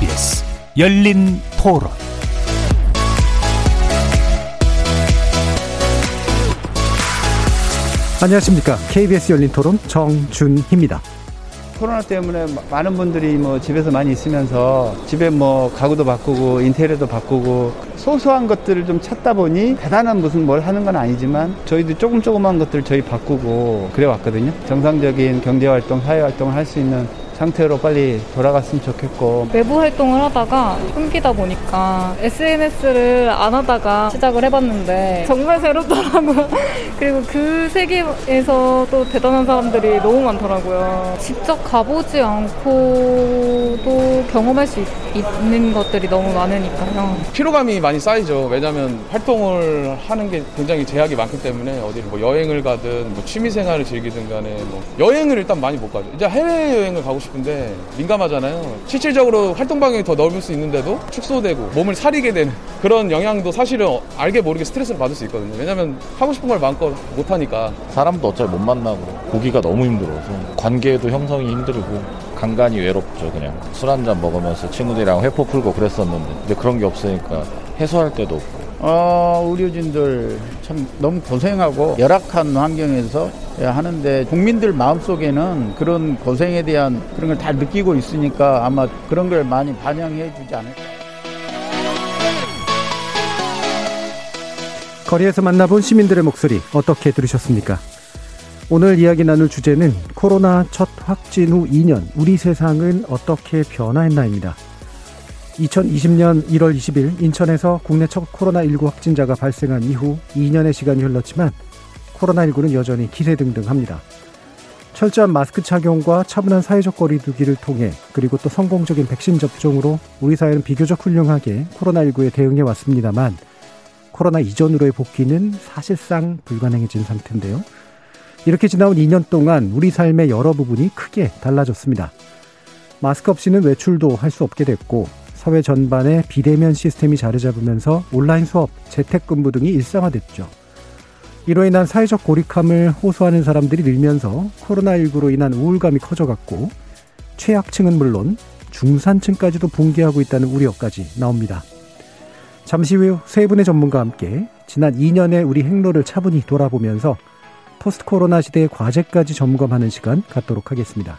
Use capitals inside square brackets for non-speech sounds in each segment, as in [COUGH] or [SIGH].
KBS 열린 토론 안녕하십니까. KBS 열린 토론 정준희입니다. 코로나 때문에 많은 분들이 뭐 집에서 많이 있으면서 집에 뭐 가구도 바꾸고 인테리어도 바꾸고 소소한 것들을 좀 찾다 보니 대단한 무슨 뭘 하는 건 아니지만 저희도 조금 조금한 것들 저희 바꾸고 그래 왔거든요. 정상적인 경제 활동, 사회 활동을 할 수 있는 상태로 빨리 돌아갔으면 좋겠고 외부 활동을 하다가 끊기다 보니까 SNS를 안 하다가 시작을 해봤는데 정말 새롭더라고요. [LAUGHS] 그리고 그 세계에서 또 대단한 사람들이 너무 많더라고요. 직접 가보지 않고도 경험할 수 있, 는 것들이 너무 많으니까요. 피로감이 많이 쌓이죠. 왜냐하면 활동을 하는 게 굉장히 제약이 많기 때문에 어디를 뭐 여행을 가든 뭐 취미 생활을 즐기든 간에 뭐 여행을 일단 많이 못 가죠. 이제 해외 여행을 가고 싶 싶은데 민감하잖아요. 실질적으로 활동 반경이 더 넓을 수 있는데도 축소되고 몸을 사리게 되는 그런 영향도 사실은 알게 모르게 스트레스를 받을 수 있거든요. 왜냐하면 하고 싶은 걸 마음껏 못 하니까 사람도 어차피 못 만나고 보기가 너무 힘들어서 관계도 형성이 힘들고 간간히 외롭죠 그냥 술 한 잔 먹으면서 친구들이랑 회포 풀고 그랬었는데 근데 그런 게 없으니까 해소할 때도 없고 어, 의료진들 참 너무 고생하고 열악한 환경에서 하는데 국민들 마음속에는 그런 고생에 대한 그런 걸 다 느끼고 있으니까 아마 그런 걸 많이 반영해 주지 않을까. 거리에서 만나본 시민들의 목소리 어떻게 들으셨습니까? 오늘 이야기 나눌 주제는 코로나 첫 확진 후 2년 우리 세상은 어떻게 변화했나입니다. 2020년 1월 20일 인천에서 국내 첫 코로나19 확진자가 발생한 이후 2년의 시간이 흘렀지만 코로나19는 여전히 기세등등합니다. 철저한 마스크 착용과 차분한 사회적 거리두기를 통해 그리고 또 성공적인 백신 접종으로 우리 사회는 비교적 훌륭하게 코로나19에 대응해 왔습니다만 코로나 이전으로의 복귀는 사실상 불가능해진 상태인데요. 이렇게 지나온 2년 동안 우리 삶의 여러 부분이 크게 달라졌습니다. 마스크 없이는 외출도 할 수 없게 됐고 사회 전반에 비대면 시스템이 자리 잡으면서 온라인 수업, 재택근무 등이 일상화됐죠. 이로 인한 사회적 고립감을 호소하는 사람들이 늘면서 코로나19로 인한 우울감이 커져갔고 최약층은 물론 중산층까지도 붕괴하고 있다는 우려까지 나옵니다. 잠시 후 세 분의 전문가와 함께 지난 2년의 우리 행로를 차분히 돌아보면서 포스트 코로나 시대의 과제까지 점검하는 시간 갖도록 하겠습니다.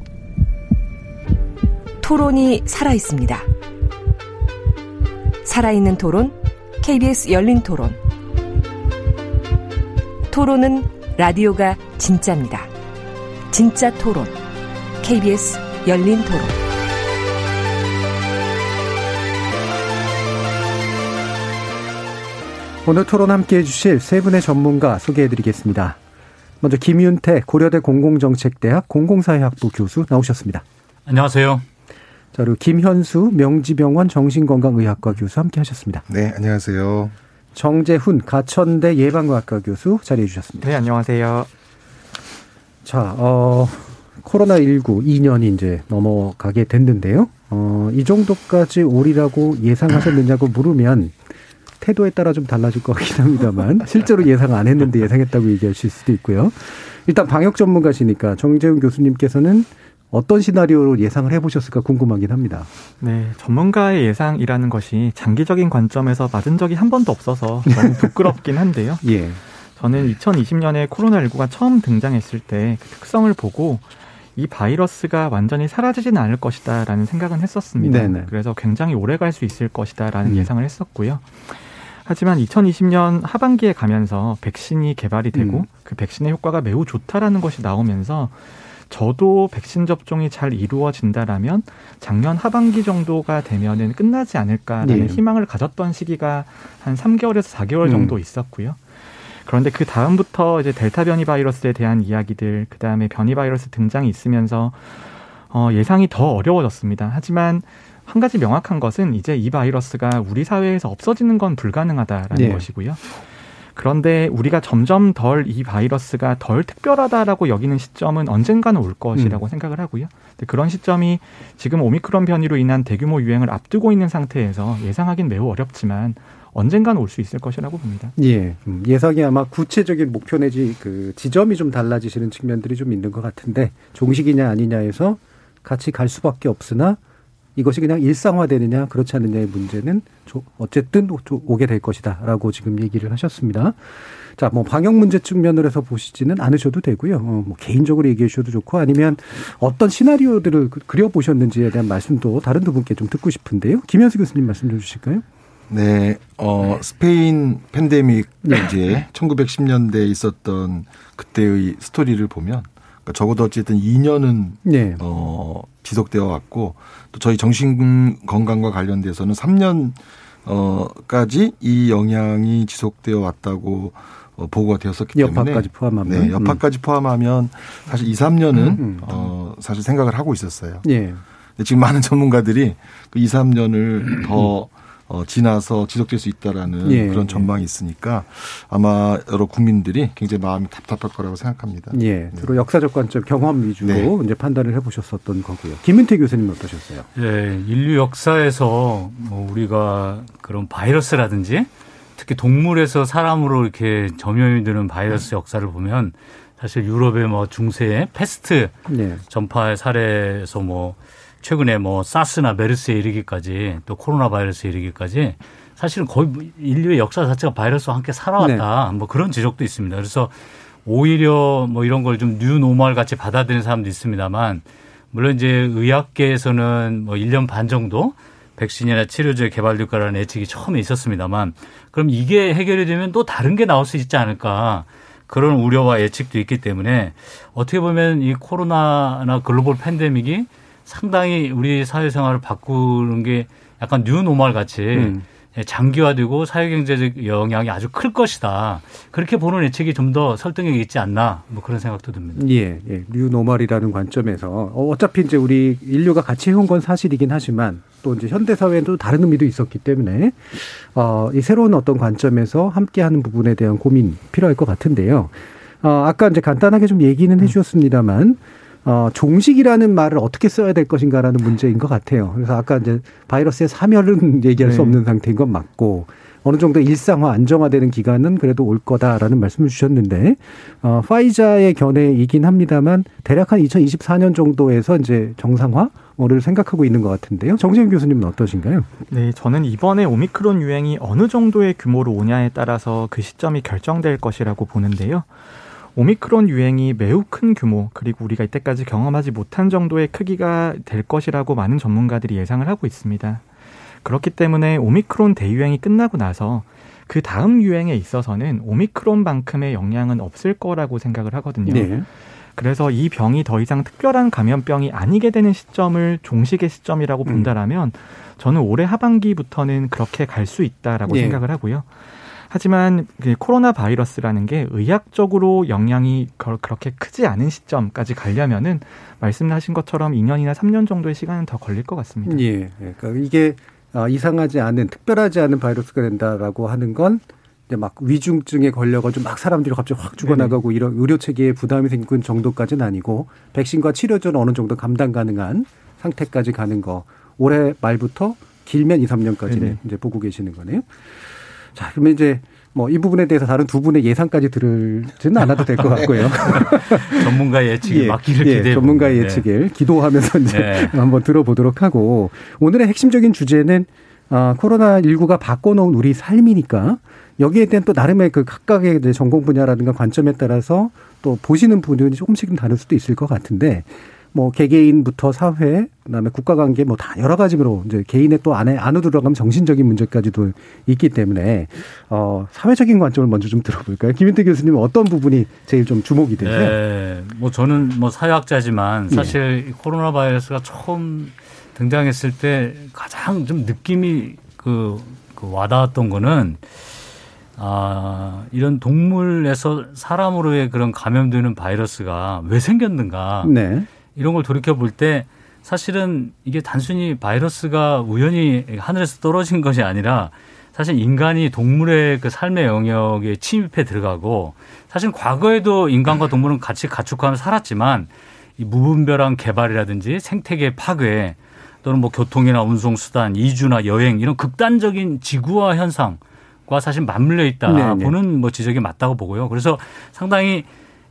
토론이 살아 있습니다. 살아있는 토론, KBS 열린 토론. 토론은 라디오가 진짜입니다. 진짜 토론, KBS 열린 토론. 오늘 토론 함께 해주실 세 분의 전문가 소개해드리겠습니다. 먼저 김윤태 고려대 공공정책대학 공공사회학부 교수 나오셨습니다. 안녕하세요. 자, 그리고 김현수 명지병원 정신건강의학과 교수 함께 하셨습니다. 네, 안녕하세요. 정재훈 가천대 예방과학과 교수 자리해 주셨습니다. 네, 안녕하세요. 자, 어, 코로나19 2년이 이제 넘어가게 됐는데요. 어, 이 정도까지 오리라고 예상하셨느냐고 물으면 태도에 따라 좀 달라질 것 같긴 합니다만 [LAUGHS] 실제로 예상 안 했는데 예상했다고 얘기하실 수도 있고요. 일단 방역 전문가시니까 정재훈 교수님께서는 어떤 시나리오로 예상을 해보셨을까 궁금하긴 합니다. 네, 전문가의 예상이라는 것이 장기적인 관점에서 맞은 적이 한 번도 없어서 너무 부끄럽긴 한데요. [LAUGHS] 예. 저는 2020년에 코로나19가 처음 등장했을 때 그 특성을 보고 이 바이러스가 완전히 사라지진 않을 것이다라는 생각은 했었습니다. 네네. 그래서 굉장히 오래 갈 수 있을 것이다라는 음. 예상을 했었고요. 하지만 2020년 하반기에 가면서 백신이 개발이 되고 음. 그 백신의 효과가 매우 좋다라는 것이 나오면서 저도 백신 접종이 잘 이루어진다라면 작년 하반기 정도가 되면은 끝나지 않을까라는 네. 희망을 가졌던 시기가 한 3개월에서 4개월 음. 정도 음. 있었고요. 그런데 그 다음부터 이제 델타 변이 바이러스에 대한 이야기들, 그 다음에 변이 바이러스 등장이 있으면서 어, 예상이 더 어려워졌습니다. 하지만 한 가지 명확한 것은 이제 이 바이러스가 우리 사회에서 없어지는 건 불가능하다라는 네. 것이고요. 그런데 우리가 점점 덜 이 바이러스가 덜 특별하다라고 여기는 시점은 언젠가는 올 것이라고 음. 생각을 하고요. 그런 시점이 지금 오미크론 변이로 인한 대규모 유행을 앞두고 있는 상태에서 예상하기는 매우 어렵지만 언젠가는 올수 있을 것이라고 봅니다. 예. 음, 예상이 아마 구체적인 목표 내지 그 지점이 좀 달라지시는 측면들이 좀 있는 것 같은데 종식이냐 아니냐에서 같이 갈 수밖에 없으나 이것이 그냥 일상화되느냐 그렇지 않느냐의 문제는 어쨌든 오게 될 것이다라고 지금 얘기를 하셨습니다. 자, 뭐 방역 문제 측면으로 해서 보시지는 않으셔도 되고요. 어, 뭐 개인적으로 얘기해 주셔도 좋고 아니면 어떤 시나리오들을 그, 그려 보셨는지에 대한 말씀도 다른 두 분께 좀 듣고 싶은데요. 김현수 교수님 말씀 좀 주실까요? 네, 어 스페인 팬데믹 네. 이제 1910년대에 있었던 그때의 스토리를 보면 그러니까 적어도 어쨌든 2년은 네. 어 지속되어 왔고 또 저희 정신 건강과 관련돼서는 3년 어까지 이 영향이 지속되어 왔다고 어, 보고가 되었었기 때문에 여파까지 포함하면 네, 여파까지 음. 포함하면 사실 2, 3년은 음, 음. 어 사실 생각을 하고 있었어요. 예. 지금 많은 전문가들이 그 2, 3년을 더 어, 지나서 지속될 수 있다라는 예, 그런 전망이 있으니까 아마 여러 국민들이 굉장히 마음이 답답할 거라고 생각합니다. 예, 네. 주로 역사적 관점, 경험 위주로 네. 이제 판단을 해보셨었던 거고요. 김은태 교수님 어떠셨어요? 예, 인류 역사에서 뭐 우리가 그런 바이러스라든지 특히 동물에서 사람으로 이렇게 점염이 되는 바이러스 역사를 보면 사실 유럽의 뭐 중세의 패스트 네. 전파의 사례에서 뭐 최근에 뭐 사스나 메르스에 이르기까지 또 코로나 바이러스에 이르기까지 사실은 거의 인류의 역사 자체가 바이러스와 함께 살아왔다. 네. 뭐 그런 지적도 있습니다. 그래서 오히려 뭐 이런 걸 좀 뉴노멀 같이 받아들이는 사람도 있습니다만 물론 이제 의학계에서는 뭐 1년 반 정도 백신이나 치료제 개발될 거라는 예측이 처음에 있었습니다만 그럼 이게 해결이 되면 또 다른 게 나올 수 있지 않을까 그런 우려와 예측도 있기 때문에 어떻게 보면 이 코로나나 global pandemic이 상당히 우리 사회생활을 바꾸는 게 약간 new normal 같이 음. 장기화되고 사회경제적 영향이 아주 클 것이다. 그렇게 보는 예측이 좀 더 설득력이 있지 않나 뭐 그런 생각도 듭니다. 예, 예. new normal이라는 관점에서 어, 어차피 이제 우리 인류가 같이 해온 건 사실이긴 하지만 또 이제 현대 사회에도 다른 의미도 있었기 때문에 어, 이 새로운 어떤 관점에서 함께하는 부분에 대한 고민 필요할 것 같은데요. 어, 아까 이제 간단하게 좀 얘기는 해주셨습니다만. 어, 종식이라는 말을 어떻게 써야 될 것인가라는 문제인 것 같아요. 그래서 아까 이제 바이러스의 사멸은 [LAUGHS] 얘기할 네. 수 없는 상태인 건 맞고 어느 정도 일상화 안정화되는 기간은 그래도 올 거다라는 말씀을 주셨는데 어, 파이자의 견해이긴 합니다만 대략 한 2024년 정도에서 이제 정상화 를 생각하고 있는 것 같은데요. 정재현 교수님은 어떠신가요? 네, 저는 이번에 오미크론 유행이 어느 정도의 규모로 오냐에 따라서 그 시점이 결정될 것이라고 보는데요. 오미크론 유행이 매우 큰 규모 그리고 우리가 이때까지 경험하지 못한 정도의 크기가 될 것이라고 많은 전문가들이 예상을 하고 있습니다. 그렇기 때문에 오미크론 대유행이 끝나고 나서 그 다음 유행에 있어서는 오미크론만큼의 영향은 없을 거라고 생각을 하거든요. 네. 그래서 이 병이 더 이상 특별한 감염병이 아니게 되는 시점을 종식의 시점이라고 음. 본다라면 저는 올해 하반기부터는 그렇게 갈 수 있다라고 네. 생각을 하고요. 하지만 그 코로나 바이러스라는 게 의학적으로 영향이 그렇게 크지 않은 시점까지 가려면은 말씀하신 것처럼 2년이나 3년 정도의 시간은 더 걸릴 것 같습니다. 예. 그러니까 이게 아, 이상하지 않은 특별하지 않은 바이러스가 된다라고 하는 건 이제 막 위중증에 걸려가지고 막 사람들이 갑자기 확 죽어나가고 이런 의료 체계에 부담이 생긴 정도까지는 아니고 백신과 치료제는 어느 정도 감당 가능한 상태까지 가는 거 올해 말부터 길면 2, 3년까지는 네네. 이제 보고 계시는 거네요. 자, 그러면 이제 뭐 이 부분에 대해서 다른 두 분의 예상까지 들을지는 않아도 될 것 [LAUGHS] 같고요. 전문가의 예측이 예, 맞기를 예, 기대해 전문가의 네. 예측을 기도하면서 이제 네. [LAUGHS] 한번 들어보도록 하고 오늘의 핵심적인 주제는 아, 코로나19가 바꿔놓은 우리 삶이니까 여기에 대한 또 나름의 그 각각의 전공 분야라든가 관점에 따라서 또 보시는 부분이 조금씩은 다를 수도 있을 것 같은데 뭐 개개인부터 사회, 그다음에 국가 관계 뭐 다 여러 가지로 이제 개인의 또 안에 안으로 들어가면 정신적인 문제까지도 있기 때문에 어 사회적인 관점을 먼저 좀 들어볼까요? 김인태 교수님은 어떤 부분이 제일 좀 주목이 되세요? 네, 뭐 저는 뭐 사회학자지만 네. 사실 네. 코로나 바이러스가 처음 등장했을 때 가장 좀 느낌이 그, 그 와닿았던 거는 아, 이런 동물에서 사람으로의 그런 감염되는 바이러스가 왜 생겼는가. 네. 이런 걸 돌이켜 볼 때 사실은 이게 단순히 바이러스가 우연히 하늘에서 떨어진 것이 아니라 사실 인간이 동물의 그 삶의 영역에 침입해 들어가고 사실 과거에도 인간과 동물은 같이 가축하며 살았지만 이 무분별한 개발이라든지 생태계 파괴 또는 뭐 교통이나 운송 수단, 이주나 여행 이런 극단적인 지구화 현상과 사실 맞물려 있다 네네. 네. 보는 뭐 지적이 맞다고 보고요. 그래서 상당히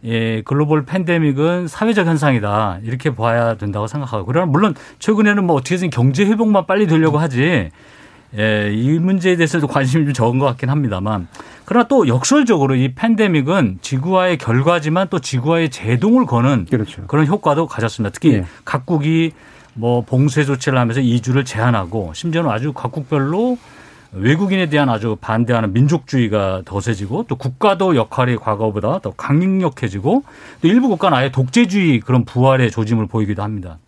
예, 글로벌 팬데믹은 사회적 현상이다. 이렇게 봐야 된다고 생각하고. 그러나 물론 최근에는 뭐 어떻게든 경제 회복만 빨리 되려고 하지. 예, 이 문제에 대해서도 관심이 좀 적은 것 같긴 합니다만. 그러나 또 역설적으로 이 팬데믹은 지구와의 결과지만 또 지구와의 제동을 거는 그렇죠. 그런 효과도 가졌습니다. 특히 예. 각국이 뭐 봉쇄 조치를 하면서 이주를 제한하고 심지어는 아주 각국별로 외국인에 대한 아주 반대하는 민족주의가 더 세지고 또 국가도 역할이 과거보다 더 강력해지고 또 일부 국가는 아예 독재주의 그런 부활의 조짐을 보이기도 합니다.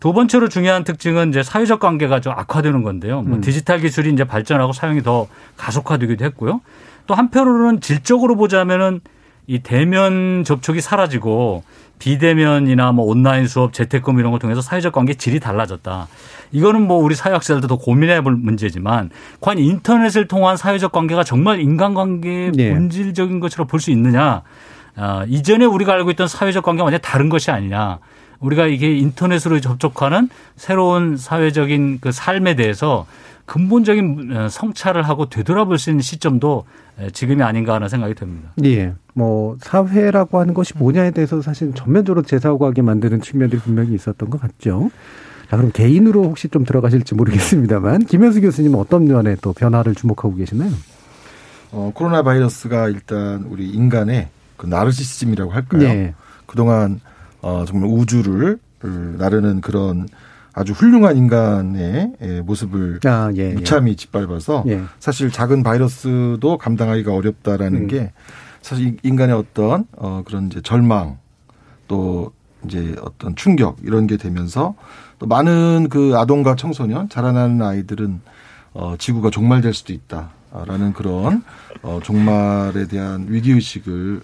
두 번째로 중요한 특징은 이제 사회적 관계가 좀 악화되는 건데요. 뭐 음. 디지털 기술이 이제 발전하고 사용이 더 가속화되기도 했고요. 또 한편으로는 질적으로 보자면은 이 대면 접촉이 사라지고 비대면이나 뭐 온라인 수업, 재택근 이런 걸 통해서 사회적 관계 질이 달라졌다. 이거는 뭐 우리 사회학자들도 더 고민해 볼 문제지만 과연 인터넷을 통한 사회적 관계가 정말 인간관계의 네. 본질적인 것처럼 볼수 있느냐. 아, 이전에 우리가 알고 있던 사회적 관계가 완전히 다른 것이 아니냐. 우리가 이게 인터넷으로 접촉하는 새로운 사회적인 그 삶에 대해서 근본적인 어, 성찰을 하고 되돌아볼 수 있는 시점도 지금이 아닌가 하는 생각이 듭니다. 예. 뭐 사회라고 하는 것이 뭐냐에 대해서 사실 전면적으로 재사고하게 만드는 측면들이 분명히 있었던 것 같죠. 자, 그럼 개인으로 혹시 좀 들어가실지 모르겠습니다만 김현수 교수님은 어떤 면에 또 변화를 주목하고 계시나요? 어, 코로나 바이러스가 일단 우리 인간의 그 나르시시즘이라고 할까요? 네. 그동안 어, 정말 우주를 나르는 그런 아주 훌륭한 인간의 예, 모습을 아, 예, 예. 무참히 짓밟아서 예. 사실 작은 바이러스도 감당하기가 어렵다라는 음. 게 사실 인간의 어떤 어 그런 이제 절망 또 이제 어떤 충격 이런 게 되면서 또 많은 그 아동과 청소년 자라나는 아이들은 어 지구가 종말될 수도 있다라는 그런 어 종말에 대한 위기 의식을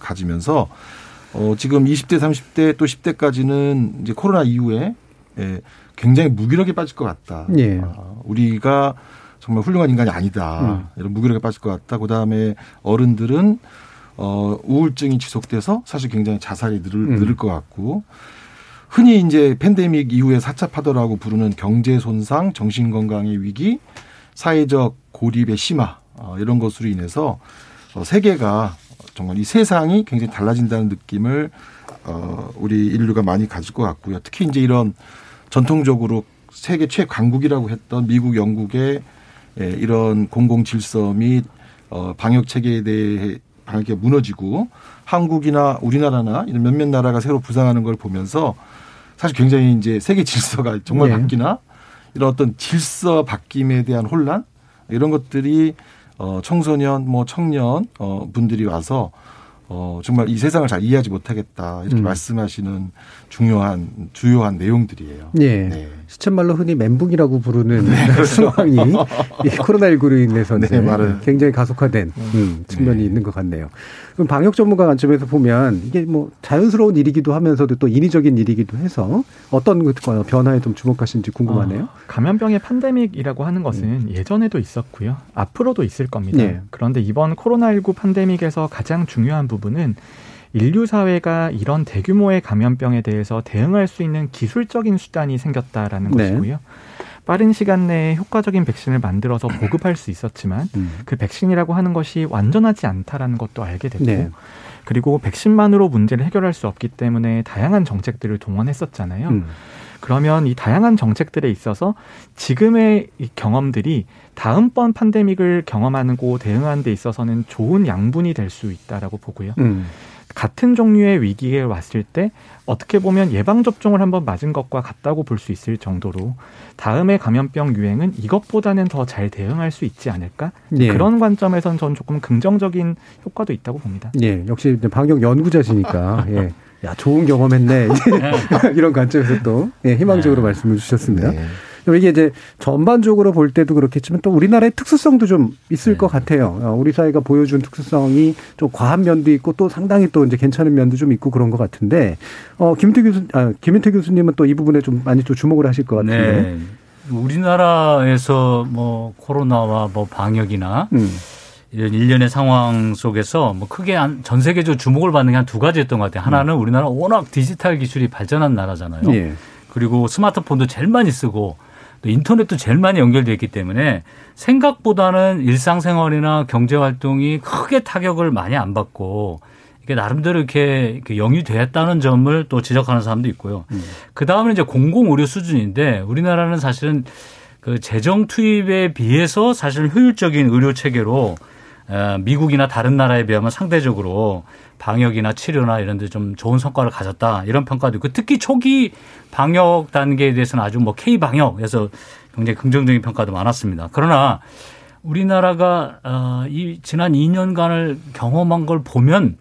가지면서 어 지금 20대 30대 또 10대까지는 이제 코로나 이후에 예, 굉장히 무기력에 빠질 것 같다. 예. 아, 우리가 정말 훌륭한 인간이 아니다. 음. 이런 무기력에 빠질 것 같다. 그 다음에 어른들은 어, 우울증이 지속돼서 사실 굉장히 자살이 늘, 음. 늘을 것 같고 흔히 이제 팬데믹 이후에 사차 파도라고 부르는 경제 손상, 정신 건강의 위기, 사회적 고립의 심화 어, 이런 것으로 인해서 어, 세계가 정말 이 세상이 굉장히 달라진다는 느낌을 어, 우리 인류가 많이 가질 것 같고요. 특히 이제 이런 전통적으로 세계 최강국이라고 했던 미국, 영국의 예, 이런 공공 질서 및 어, 방역 체계에 대해 방역이 무너지고 한국이나 우리나라나 이런 몇몇 나라가 새로 부상하는 걸 보면서 사실 굉장히 이제 세계 질서가 [LAUGHS] 정말 네. 바뀌나 이런 어떤 질서 바뀜에 대한 혼란 이런 것들이 어 청소년 뭐 청년 어 분들이 와서 어, 정말 이 세상을 잘 이해하지 못하겠다 이렇게 음. 말씀하시는 중요한 주요한 내용들이에요. 예. 네. 시쳇말로 흔히 멘붕이라고 부르는 네, 그렇죠. 상황이 이 코로나19로 인해서는 네, 굉장히 가속화된 음, 측면이 네. 있는 것 같네요. 그럼 방역 전문가 관점에서 보면 이게 뭐 자연스러운 일이기도 하면서도 또 인위적인 일이기도 해서 어떤 그 변화에 좀 주목하시는지 궁금하네요. 어, 감염병의 팬데믹이라고 하는 것은 음. 예전에도 있었고요. 앞으로도 있을 겁니다. 네. 그런데 이번 코로나19 팬데믹에서 가장 중요한 부분은 인류 사회가 이런 대규모의 감염병에 대해서 대응할 수 있는 기술적인 수단이 생겼다라는 네. 것이고요. 빠른 시간 내에 효과적인 백신을 만들어서 보급할 수 있었지만 음. 그 백신이라고 하는 것이 완전하지 않다라는 것도 알게 됐고 네. 그리고 백신만으로 문제를 해결할 수 없기 때문에 다양한 정책들을 동원했었잖아요. 음. 그러면 이 다양한 정책들에 있어서 지금의 이 경험들이 다음번 팬데믹을 경험하고 대응하는 데 있어서는 좋은 양분이 될 수 있다라고 보고요. 음. 같은 종류의 위기에 왔을 때 어떻게 보면 예방 접종을 한번 맞은 것과 같다고 볼 수 있을 정도로 다음의 감염병 유행은 이것보다는 더 잘 대응할 수 있지 않을까 네. 그런 관점에선 전 조금 긍정적인 효과도 있다고 봅니다. 예, 역시 방역 연구자시니까 [LAUGHS] 예. 야 좋은 경험했네 [LAUGHS] 이런 관점에서 또 예, 희망적으로 네. 말씀을 주셨습니다. 네. 이게 이제 전반적으로 볼 때도 그렇겠지만 또 우리나라의 특수성도 좀 있을 네. 것 같아요. 어, 우리 사회가 보여준 특수성이 좀 과한 면도 있고 또 상당히 또 이제 괜찮은 면도 좀 있고 그런 것 같은데 어 김태 교수 아 김인태 교수님은 또 이 부분에 좀 많이 또 주목을 하실 것 같은데. 네. 우리나라에서 뭐 코로나와 뭐 방역이나 음. 이런 일련의 상황 속에서 뭐 크게 전 세계적으로 주목을 받는 게 한 두 가지였던 것 같아요. 하나는 음. 우리나라 워낙 디지털 기술이 발전한 나라잖아요. 예. 그리고 스마트폰도 제일 많이 쓰고 또 인터넷도 제일 많이 연결돼 있기 때문에 생각보다는 일상생활이나 경제 활동이 크게 타격을 많이 안 받고 이게 나름대로 이렇게 영위됐다는 점을 또 지적하는 사람도 있고요. 음. 그 다음은 이제 공공 의료 수준인데 우리나라는 사실은 그 재정 투입에 비해서 사실 효율적인 의료 체계로 어, 미국이나 다른 나라에 비하면 상대적으로 방역이나 치료나 이런 데 좀 좋은 성과를 가졌다. 이런 평가도 있고 특히 초기 방역 단계에 대해서는 아주 뭐 K 방역에서 굉장히 긍정적인 평가도 많았습니다. 그러나 우리나라가 어, 이 지난 2년간을 경험한 걸 보면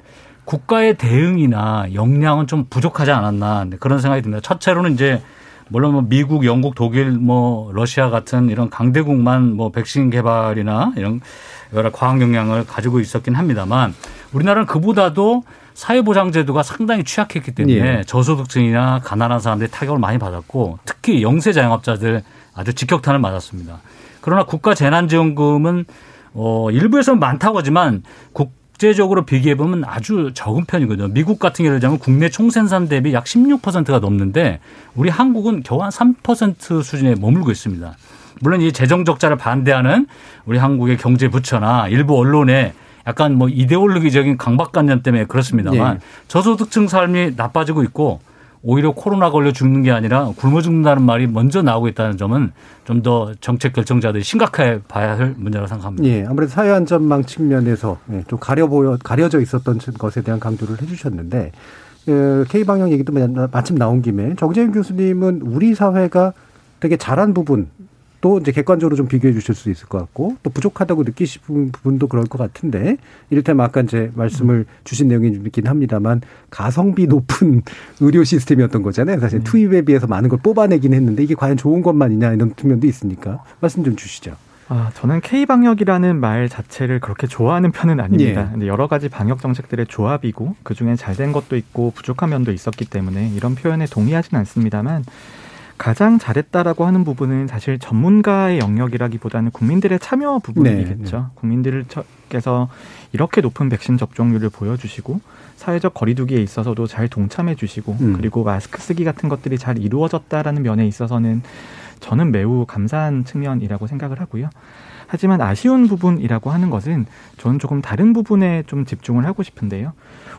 국가의 대응이나 역량은 좀 부족하지 않았나 그런 생각이 듭니다. 첫째로는 이제 물론 뭐 미국, 영국, 독일, 뭐 러시아 같은 이런 강대국만 뭐 백신 개발이나 이런 여러 과학 역량을 가지고 있었긴 합니다만 우리나라는 그보다도 사회보장제도가 상당히 취약했기 때문에 예. 저소득층이나 가난한 사람들이 타격을 많이 받았고 특히 영세 자영업자들 아주 직격탄을 맞았습니다. 그러나 국가 재난지원금은 어 일부에서는 많다고 하지만 국 국제적으로 비교해 보면 아주 적은 편이거든요. 미국 같은 예를 들자면 국내 총생산 대비 약 16%가 넘는데 우리 한국은 겨우 한 3% 수준에 머물고 있습니다. 물론 이 재정 적자를 반대하는 우리 한국의 경제 부처나 일부 언론에 약간 뭐 이데올로기적인 강박관념 때문에 그렇습니다만 네. 저소득층 삶이 나빠지고 있고 오히려 코로나 걸려 죽는 게 아니라 굶어 죽는다는 말이 먼저 나오고 있다는 점은 좀 더 정책 결정자들이 심각하게 봐야 할 문제라고 생각합니다. 예, 아무래도 사회 안전망 측면에서 예, 좀 가려 보여 가려져 있었던 것에 대한 강조를 해주셨는데 그 K 방역 얘기도 마침 나온 김에 정재윤 교수님은 우리 사회가 되게 잘한 부분 또 이제 객관적으로 좀 비교해 주실 수 있을 것 같고 또 부족하다고 느끼시는 부분도 그럴 것 같은데 이를테면 아까 이제 말씀을 주신 내용이 좀 있긴 합니다만 가성비 높은 [LAUGHS] 의료 시스템이었던 거잖아요. 사실 음. 투입에 비해서 많은 걸 뽑아내긴 했는데 이게 과연 좋은 것만이냐 이런 측면도 있으니까 말씀 좀 주시죠. 아, 저는 K 방역이라는 말 자체를 그렇게 좋아하는 편은 아닙니다. 예. 근데 여러 가지 방역 정책들의 조합이고 그 중에 잘된 것도 있고 부족한 면도 있었기 때문에 이런 표현에 동의하지는 않습니다만 가장 잘했다라고 하는 부분은 사실 전문가의 영역이라기보다는 국민들의 참여 부분이겠죠. 네, 네. 국민들께서 이렇게 높은 백신 접종률을 보여주시고 사회적 거리두기에 있어서도 잘 동참해 주시고 음. 그리고 마스크 쓰기 같은 것들이 잘 이루어졌다라는 면에 있어서는 저는 매우 감사한 측면이라고 생각을 하고요. 하지만 아쉬운 부분이라고 하는 것은 저는 조금 다른 부분에 좀 집중을 하고 싶은데요.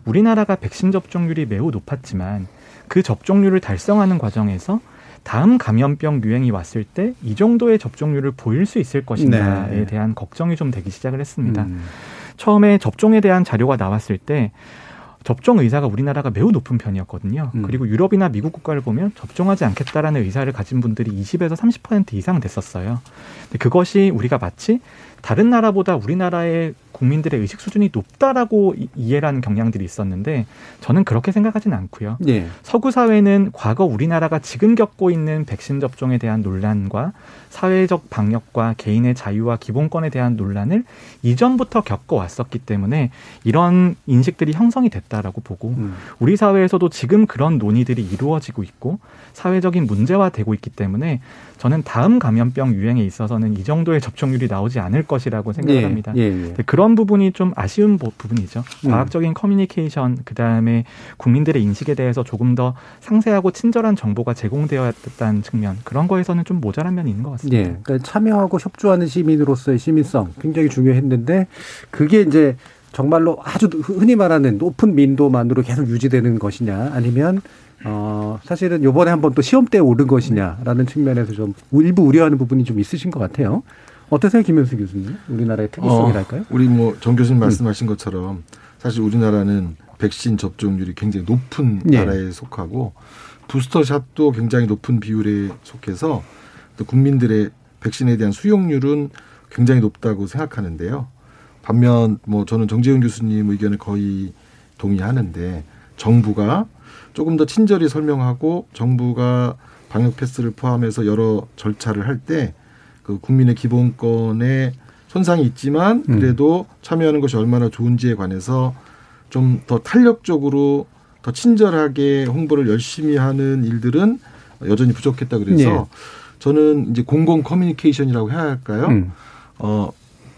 우리나라가 백신 접종률이 매우 높았지만 그 접종률을 달성하는 과정에서 다음 감염병 유행이 왔을 때 이 정도의 접종률을 보일 수 있을 것인가에 네. 대한 걱정이 좀 되기 시작을 했습니다. 음. 처음에 접종에 대한 자료가 나왔을 때 접종 의사가 우리나라가 매우 높은 편이었거든요. 음. 그리고 유럽이나 미국 국가를 보면 접종하지 않겠다라는 의사를 가진 분들이 20에서 30% 이상 됐었어요. 그것이 우리가 마치 다른 나라보다 우리나라의 국민들의 의식 수준이 높다라고 이해라는 경향들이 있었는데 저는 그렇게 생각하지는 않고요. 예. 서구 사회는 과거 우리나라가 지금 겪고 있는 백신 접종에 대한 논란과 사회적 방역과 개인의 자유와 기본권에 대한 논란을 이전부터 겪어왔었기 때문에 이런 인식들이 형성이 됐다라고 보고 음. 우리 사회에서도 지금 그런 논의들이 이루어지고 있고 사회적인 문제화되고 있기 때문에 저는 다음 감염병 유행에 있어서는 이 정도의 접종률이 나오지 않을 것이라고 생각합니다. 예, 예, 예. 그런 부분이 좀 아쉬운 부분이죠. 음. 과학적인 커뮤니케이션 그다음에 국민들의 인식에 대해서 조금 더 상세하고 친절한 정보가 제공되었다는 측면 그런 거에서는 좀 모자란 면이 있는 것 같습니다. 예, 그러니까 참여하고 협조하는 시민으로서의 시민성 굉장히 중요했는데 그게 이제 정말로 아주 흔히 말하는 높은 민도만으로 계속 유지되는 것이냐 아니면 어, 사실은 요번에 한번 또 시험대에 오른 것이냐라는 측면에서 좀 일부 우려하는 부분이 좀 있으신 것 같아요. 어떠세요, 김현수 교수님? 우리나라의 특이성이랄까요? 어, 우리 뭐 정 교수님 말씀하신 음. 것처럼 사실 우리나라는 백신 접종률이 굉장히 높은 네. 나라에 속하고 부스터샷도 굉장히 높은 비율에 속해서 또 국민들의 백신에 대한 수용률은 굉장히 높다고 생각하는데요. 반면 뭐 저는 정재훈 교수님 의견을 거의 동의하는데 정부가 조금 더 친절히 설명하고 정부가 방역 패스를 포함해서 여러 절차를 할 때 그 국민의 기본권에 손상이 있지만 음. 그래도 음. 참여하는 것이 얼마나 좋은지에 관해서 좀 더 탄력적으로 더 친절하게 홍보를 열심히 하는 일들은 여전히 부족했다 그래서 네. 저는 이제 공공 커뮤니케이션이라고 해야 할까요? 음. 어,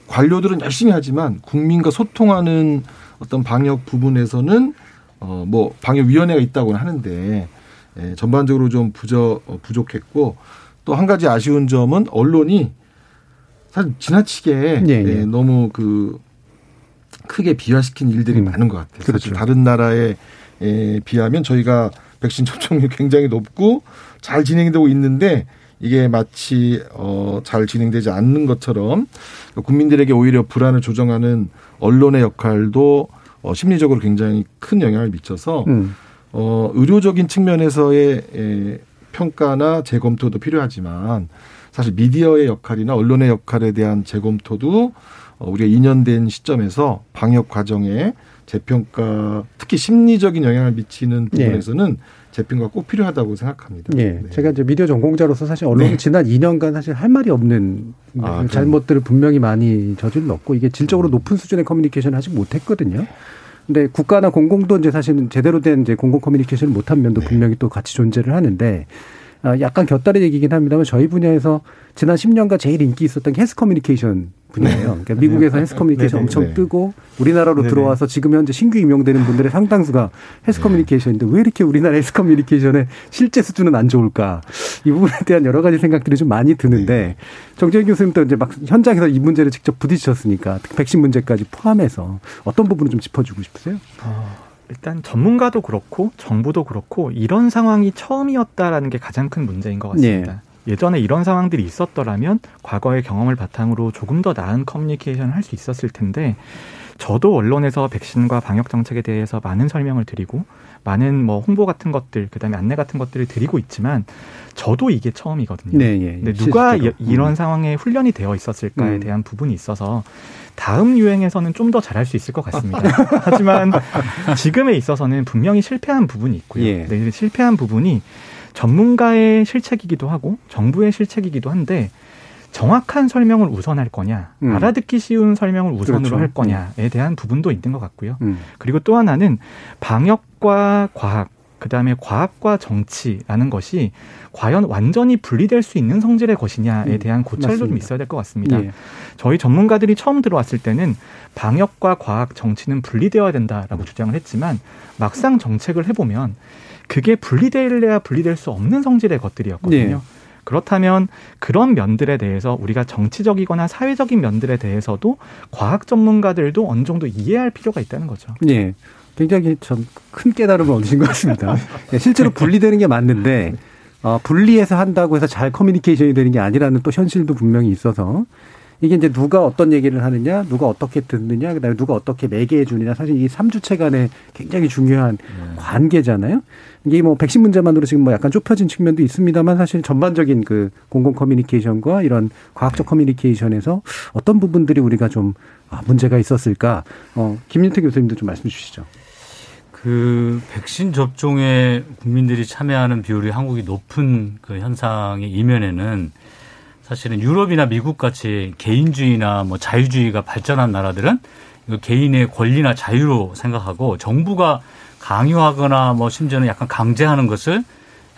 관료들은 열심히 하지만 국민과 소통하는 어떤 방역 부분에서는 어, 뭐 방역위원회가 있다고는 하는데 예, 전반적으로 좀 부저, 어, 부족했고 또 한 가지 아쉬운 점은 언론이 사실 지나치게 예, 예. 예, 너무 그 크게 비화시킨 일들이 음. 많은 것 같아요. 그렇죠. 사실 다른 나라에 에 비하면 저희가 백신 접종률 [LAUGHS] 굉장히 높고 잘 진행되고 있는데 이게 마치 어, 잘 진행되지 않는 것처럼 국민들에게 오히려 불안을 조정하는 언론의 역할도 어, 심리적으로 굉장히 큰 영향을 미쳐서 음. 어, 의료적인 측면에서의 에, 평가나 재검토도 필요하지만 사실 미디어의 역할이나 언론의 역할에 대한 재검토도 어, 우리가 2년 된 시점에서 방역 과정에 재평가 특히 심리적인 영향을 미치는 부분에서는 네. 재평가 꼭 필요하다고 생각합니다. 예. 네. 제가 이제 미디어 전공자로서 사실 언론이 네. 지난 2년간 사실 할 말이 없는 아, 잘못들을 분명히 많이 저질렀고 이게 질적으로 음. 높은 수준의 커뮤니케이션을 하지 못했거든요. 근데 국가나 공공도 이제 사실은 제대로 된 이제 공공 커뮤니케이션을 못한 면도 네. 분명히 또 같이 존재를 하는데 아, 약간 곁다리 얘기긴 합니다만 저희 분야에서 지난 10년간 제일 인기 있었던 게 헬스 커뮤니케이션 분야예요. 네. 그러니까 미국에서 헬스 커뮤니케이션 네, 네, 엄청 뜨고 우리나라로 들어와서 지금 현재 신규 임용되는 분들의 상당수가 헬스 커뮤니케이션인데 왜 이렇게 우리나라 헬스 커뮤니케이션의 실제 수준은 안 좋을까? 이 부분에 대한 여러 가지 생각들이 좀 많이 드는데 정재훈 교수님도 이제 막 현장에서 이 문제를 직접 부딪히셨으니까 백신 문제까지 포함해서 어떤 부분을 좀 짚어주고 싶으세요? 어. 일단 전문가도 그렇고 정부도 그렇고 이런 상황이 처음이었다라는 게 가장 큰 문제인 것 같습니다. 네. 예전에 이런 상황들이 있었더라면 과거의 경험을 바탕으로 조금 더 나은 커뮤니케이션을 할 수 있었을 텐데 저도 언론에서 백신과 방역 정책에 대해서 많은 설명을 드리고 많은 뭐 홍보 같은 것들 그다음에 안내 같은 것들을 드리고 있지만 저도 이게 처음이거든요. 네, 예, 예. 근데 누가 이, 이런 음. 상황에 훈련이 되어 있었을까에 음. 대한 부분이 있어서 다음 유행에서는 좀 더 잘할 수 있을 것 같습니다. [LAUGHS] 하지만 지금에 있어서는 분명히 실패한 부분이 있고요. 예. 네, 실패한 부분이 전문가의 실책이기도 하고 정부의 실책이기도 한데 정확한 설명을 우선할 거냐, 음. 알아듣기 쉬운 설명을 우선으로 그렇죠. 할 거냐에 대한 부분도 있는 것 같고요. 음. 그리고 또 하나는 방역과 과학, 그 다음에 과학과 정치라는 것이 과연 완전히 분리될 수 있는 성질의 것이냐에 음, 대한 고찰도. 좀 있어야 될 것 같습니다. 예. 저희 전문가들이 처음 들어왔을 때는 방역과 과학, 정치는 분리되어야 된다라고 주장을 했지만 막상 정책을 해보면 그게 분리될래야 분리될 수 없는 성질의 것들이었거든요. 예. 그렇다면 그런 면들에 대해서 우리가 정치적이거나 사회적인 면들에 대해서도 과학 전문가들도 어느 정도 이해할 필요가 있다는 거죠. 네. 굉장히 전 큰 깨달음을 얻으신 것 같습니다. 네, 실제로 분리되는 게 맞는데 어, 분리해서 한다고 해서 잘 커뮤니케이션이 되는 게 아니라는 또 현실도 분명히 있어서 이게 이제 누가 어떤 얘기를 하느냐, 누가 어떻게 듣느냐, 그다음에 누가 어떻게 매개해 주느냐. 사실 이 3주체 간의 굉장히 중요한 네. 관계잖아요. 이게 뭐 백신 문제만으로 지금 뭐 약간 좁혀진 측면도 있습니다만 사실 전반적인 그 공공 커뮤니케이션과 이런 과학적 커뮤니케이션에서 어떤 부분들이 우리가 좀 아, 문제가 있었을까? 어, 김윤태 교수님도 좀 말씀 주시죠. 그 백신 접종에 국민들이 참여하는 비율이 한국이 높은 그 현상의 이면에는 사실은 유럽이나 미국 같이 개인주의나 뭐 자유주의가 발전한 나라들은 개인의 권리나 자유로 생각하고 정부가 강요하거나 뭐 심지어는 약간 강제하는 것을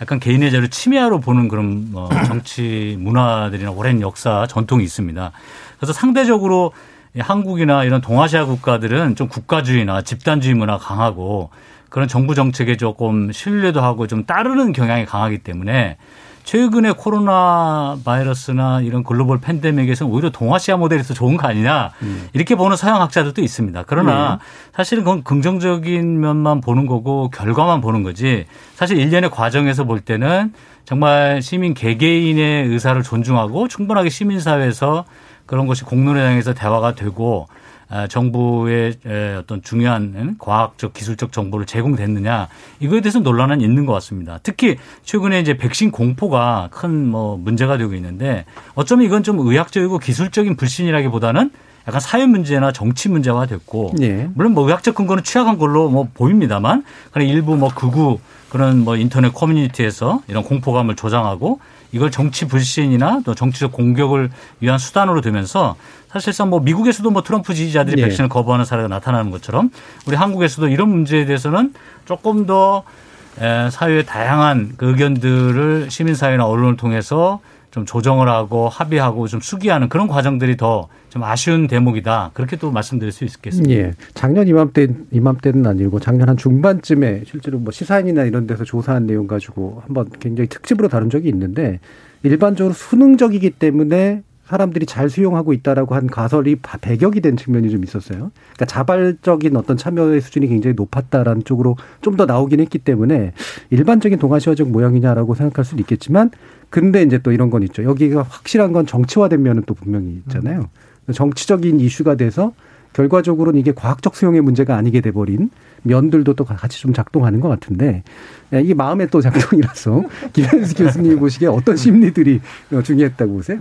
약간 개인의 자유를 침해하러 보는 그런 뭐 정치 문화들이나 오랜 역사 전통이 있습니다. 그래서 상대적으로 한국이나 이런 동아시아 국가들은 좀 국가주의나 집단주의 문화 강하고 그런 정부 정책에 조금 신뢰도 하고 좀 따르는 경향이 강하기 때문에 최근에 코로나 바이러스나 이런 글로벌 팬데믹에서 오히려 동아시아 모델에서 좋은 거 아니냐 음. 이렇게 보는 서양 학자들도 있습니다. 그러나 네. 사실은 그건 긍정적인 면만 보는 거고 결과만 보는 거지 사실 일련의 과정에서 볼 때는 정말 시민 개개인의 의사를 존중하고 충분하게 시민사회에서 그런 것이 공론회장에서 대화가 되고 아, 정부의 어떤 중요한 과학적 기술적 정보를 제공됐느냐 이거에 대해서 논란은 있는 것 같습니다. 특히 최근에 이제 백신 공포가 큰 뭐 문제가 되고 있는데 어쩌면 이건 좀 의학적이고 기술적인 불신이라기보다는 약간 사회 문제나 정치 문제화 됐고 예. 물론 뭐 의학적 근거는 취약한 걸로 뭐 보입니다만 그런 일부 뭐 극우 그런 뭐 인터넷 커뮤니티에서 이런 공포감을 조장하고 이걸 정치 불신이나 또 정치적 공격을 위한 수단으로 두면서 사실상 뭐 미국에서도 뭐 트럼프 지지자들이 네. 백신을 거부하는 사례가 나타나는 것처럼 우리 한국에서도 이런 문제에 대해서는 조금 더 사회의 다양한 그 의견들을 시민사회나 언론을 통해서 좀 조정을 하고 합의하고 좀 수기하는 그런 과정들이 더 좀 아쉬운 대목이다. 그렇게 또 말씀드릴 수 있겠습니다. 예. 작년 이맘때 이맘때는 아니고 작년 한 중반쯤에 실제로 뭐 시사인이나 이런 데서 조사한 내용 가지고 한번 굉장히 특집으로 다룬 적이 있는데 일반적으로 수능적이기 때문에 사람들이 잘 수용하고 있다라고 한 가설이 배격이 된 측면이 좀 있었어요. 그러니까 자발적인 어떤 참여의 수준이 굉장히 높았다라는 쪽으로 좀 더 나오긴 했기 때문에 일반적인 동아시아적 모양이냐라고 생각할 수도 있겠지만 근데 이제 또 이런 건 있죠. 여기가 확실한 건 정치화된 면은 또 분명히 있잖아요. 정치적인 이슈가 돼서 결과적으로는 이게 과학적 수용의 문제가 아니게 돼버린 면들도 또 같이 좀 작동하는 것 같은데 예, 이게 마음의 또 작동이라서 [LAUGHS] 김현수 교수님 보시기에 어떤 심리들이 중요했다고 보세요?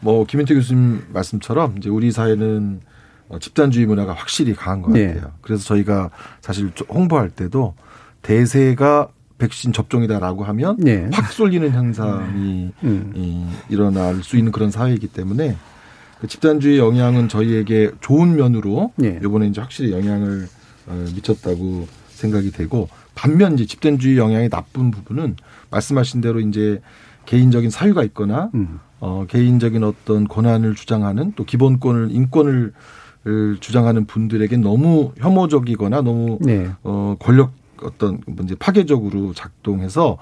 뭐 김현태 교수님 말씀처럼 이제 우리 사회는 어, 집단주의 문화가 확실히 강한 것 네. 같아요. 네. 그래서 저희가 사실 홍보할 때도 대세가 백신 접종이다라고 하면 네. 확 쏠리는 현상이 음. 이, 일어날 수 있는 그런 사회이기 때문에 그 집단주의 영향은 저희에게 좋은 면으로 네. 이번에 이제 확실히 영향을 어, 미쳤다고 생각이 되고 반면 이제 집단주의 영향이 나쁜 부분은 말씀하신 대로 이제 개인적인 사유가 있거나 음. 어, 개인적인 어떤 권한을 주장하는 또 기본권을 인권을 주장하는 분들에게 너무 혐오적이거나 너무 네. 어, 권력 어떤 문제 파괴적으로 작동해서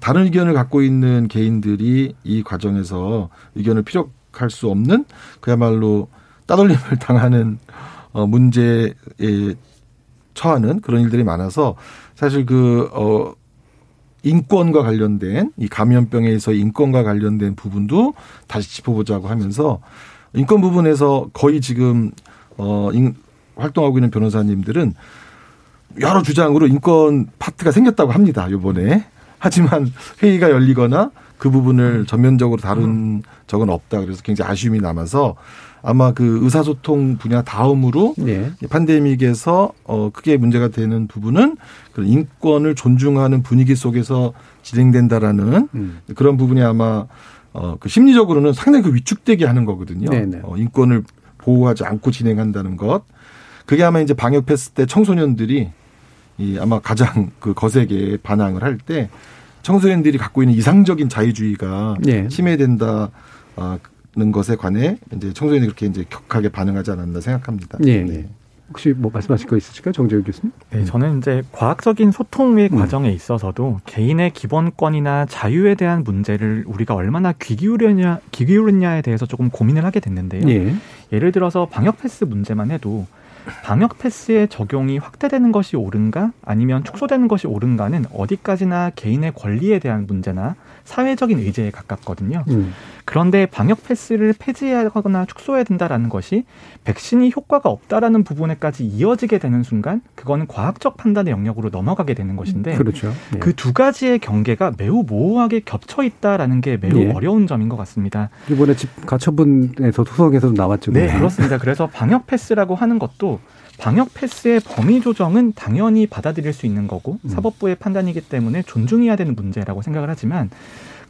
다른 의견을 갖고 있는 개인들이 이 과정에서 의견을 피력할 수 없는 그야말로 따돌림을 [LAUGHS] 당하는 어, 문제에 처하는 그런 일들이 많아서 사실 그, 어, 인권과 관련된 이 감염병에서 인권과 관련된 부분도 다시 짚어보자고 하면서 인권 부분에서 거의 지금 어 인, 활동하고 있는 변호사님들은 여러 주장으로 인권 파트가 생겼다고 합니다. 요번에. 하지만 회의가 열리거나 그 부분을 전면적으로 다룬 적은 없다. 그래서 굉장히 아쉬움이 남아서 아마 그 의사소통 분야 다음으로 네. 팬데믹에서 어 크게 문제가 되는 부분은 그런 인권을 존중하는 분위기 속에서 진행된다라는 음. 그런 부분이 아마 어 그 심리적으로는 상당히 그 위축되게 하는 거거든요. 네네. 네. 어 인권을 보호하지 않고 진행한다는 것. 그게 아마 이제 방역 패스 때 청소년들이 이 아마 가장 그 거세게 반항을 할 때 청소년들이 갖고 있는 이상적인 자유주의가 네. 침해된다. 아, 는 것에 관해 이제 청소년이 그렇게 이제 격하게 반응하지 않았나 생각합니다. 네. 네. 혹시 뭐 말씀하실 거 있으실까요, 정재우 교수님? 네, 저는 이제 과학적인 소통의 음. 과정에 있어서도 개인의 기본권이나 자유에 대한 문제를 우리가 얼마나 귀 기울였냐, 귀 기울였냐에 대해서 조금 고민을 하게 됐는데요. 예. 예를 들어서 방역 패스 문제만 해도 방역 패스의 적용이 확대되는 것이 옳은가 아니면 축소되는 것이 옳은가는 어디까지나 개인의 권리에 대한 문제나 사회적인 의제에 가깝거든요. 음. 그런데 방역 패스를 폐지하거나 축소해야 된다라는 것이 백신이 효과가 없다라는 부분에까지 이어지게 되는 순간 그거는 과학적 판단의 영역으로 넘어가게 되는 것인데 그렇죠. 예. 그두 가지의 경계가 매우 모호하게 겹쳐 있다라는 게 매우 예. 어려운 점인 것 같습니다. 이번에 집 가처분에서 소송에서도 나왔죠. 네, 그렇습니다. 그래서 방역 패스라고 하는 것도 방역 패스의 범위 조정은 당연히 받아들일 수 있는 거고 음. 사법부의 판단이기 때문에 존중해야 되는 문제라고 생각을 하지만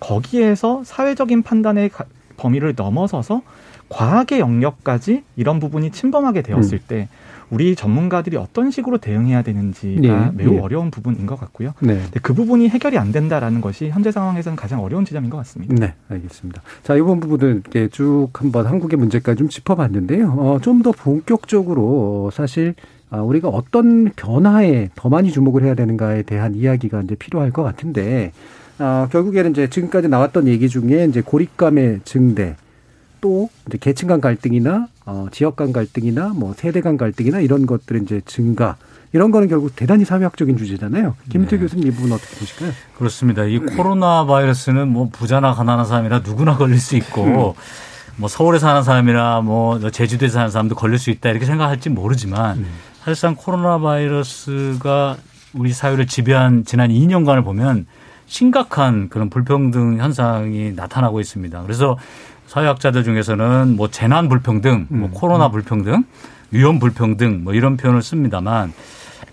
거기에서 사회적인 판단의 범위를 넘어서서 과학의 영역까지 이런 부분이 침범하게 되었을 음. 때 우리 전문가들이 어떤 식으로 대응해야 되는지가 네, 매우 네. 어려운 부분인 것 같고요. 네. 그 부분이 해결이 안 된다라는 것이 현재 상황에서는 가장 어려운 지점인 것 같습니다. 네, 알겠습니다. 자, 이번 부분은 쭉 한번 한국의 문제까지 좀 짚어봤는데요. 어, 좀 더 본격적으로 사실 아, 우리가 어떤 변화에 더 많이 주목을 해야 되는가에 대한 이야기가 이제 필요할 것 같은데 어, 결국에는 이제 지금까지 나왔던 얘기 중에 이제 고립감의 증대 또 이제 계층 간 갈등이나 어, 지역 간 갈등이나 뭐 세대 간 갈등이나 이런 것들의 이제 증가 이런 거는 결국 대단히 사회학적인 주제잖아요. 김태 네. 교수님 이 부분 어떻게 보실까요? 그렇습니다. 이 코로나 바이러스는 뭐 부자나 가난한 사람이라 누구나 걸릴 수 있고 음. 뭐 서울에 사는 사람이나 뭐 제주도에 사는 사람도 걸릴 수 있다 이렇게 생각할지 모르지만 음. 사실상 코로나 바이러스가 우리 사회를 지배한 지난 2년간을 보면 심각한 그런 불평등 현상이 나타나고 있습니다. 그래서 사회학자들 중에서는 뭐 재난 불평등, 뭐 음. 코로나 불평등, 위험 불평등 뭐 이런 표현을 씁니다만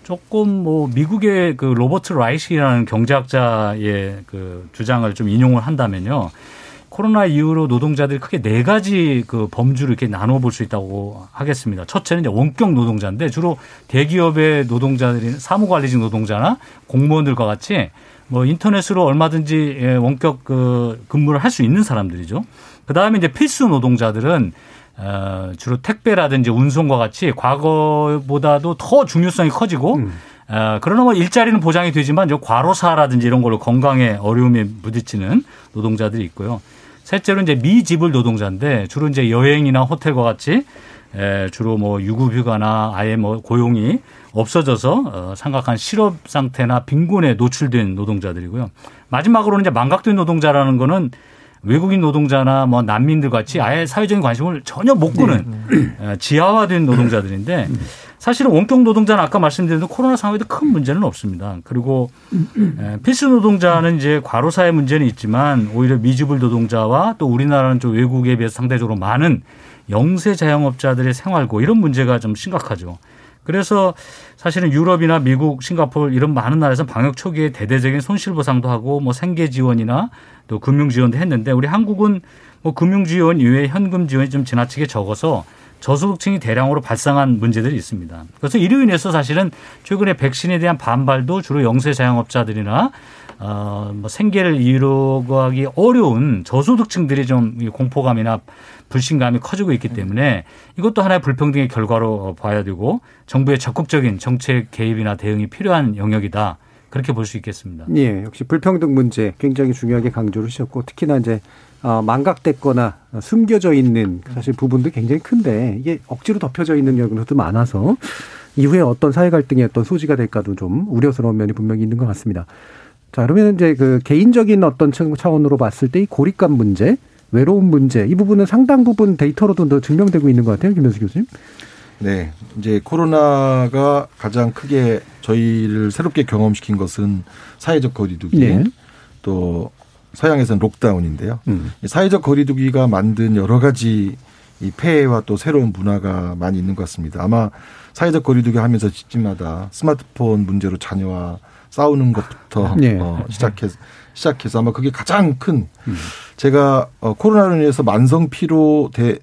조금 뭐 미국의 그 로버트 라이시라는 경제학자의 그 주장을 좀 인용을 한다면요. 코로나 이후로 노동자들이 크게 네 가지 그 범주를 이렇게 나눠 볼 수 있다고 하겠습니다. 첫째는 이제 원격 노동자인데 주로 대기업의 노동자들이 사무관리직 노동자나 공무원들과 같이 뭐 인터넷으로 얼마든지 예, 원격 그 근무를 할 수 있는 사람들이죠. 그 다음에 이제 필수 노동자들은 어, 주로 택배라든지 운송과 같이 과거보다도 더 중요성이 커지고 음. 어, 그러나 뭐 일자리는 보장이 되지만 과로사라든지 이런 걸로 건강에 어려움이 부딪히는 노동자들이 있고요. 셋째로 이제 미지불 노동자인데 주로 이제 여행이나 호텔과 같이 에, 주로 뭐 유급휴가나 아예 뭐 고용이 없어져서 어, 삼각한 실업 상태나 빈곤에 노출된 노동자들이고요. 마지막으로는 이제 망각된 노동자라는 거는 외국인 노동자나 뭐 난민들 같이 아예 사회적인 관심을 전혀 못 꾸는 네. 지하화된 노동자들인데 사실은 원격 노동자는 아까 말씀드린 코로나 상황에도 큰 문제는 없습니다. 그리고 필수 노동자는 이제 과로사의 문제는 있지만 오히려 미주불 노동자와 또 우리나라는 좀 외국에 비해서 상대적으로 많은 영세 자영업자들의 생활고 이런 문제가 좀 심각하죠. 그래서 사실은 유럽이나 미국, 싱가포르 이런 많은 나라에서 방역 초기에 대대적인 손실 보상도 하고 뭐 생계 지원이나 또 금융 지원도 했는데 우리 한국은 뭐 금융 지원 이외에 현금 지원이 좀 지나치게 적어서 저소득층이 대량으로 발생한 문제들이 있습니다. 그래서 이로 인해서 사실은 최근에 백신에 대한 반발도 주로 영세 자영업자들이나 어, 뭐 생계를 이루어가기 어려운 저소득층들이 좀 공포감이나 불신감이 커지고 있기 때문에 이것도 하나의 불평등의 결과로 봐야 되고 정부의 적극적인 정책 개입이나 대응이 필요한 영역이다. 그렇게 볼 수 있겠습니다. 예, 역시 불평등 문제 굉장히 중요하게 강조를 하셨고 특히나 이제 어, 망각됐거나 숨겨져 있는 사실 부분도 굉장히 큰데 이게 억지로 덮여져 있는 경우도 많아서 이후에 어떤 사회 갈등의 어떤 소지가 될까도 좀 우려스러운 면이 분명히 있는 것 같습니다. 자, 그러면 이제 그 개인적인 어떤 차원으로 봤을 때 이 고립감 문제, 외로움 문제 이 부분은 상당 부분 데이터로도 더 증명되고 있는 것 같아요, 김현수 교수님. 네, 이제 코로나가 가장 크게 저희를 새롭게 경험시킨 것은 사회적 거리두기, 네. 또 서양에서는 록다운인데요. 음. 사회적 거리두기가 만든 여러 가지 이 폐해와 또 새로운 문화가 많이 있는 것 같습니다. 아마 사회적 거리두기 하면서 집집마다 스마트폰 문제로 자녀와 싸우는 것부터 네. 어, 시작해서 시작해서 아마 그게 가장 큰 음. 제가 어, 코로나로 인해서 만성 피로를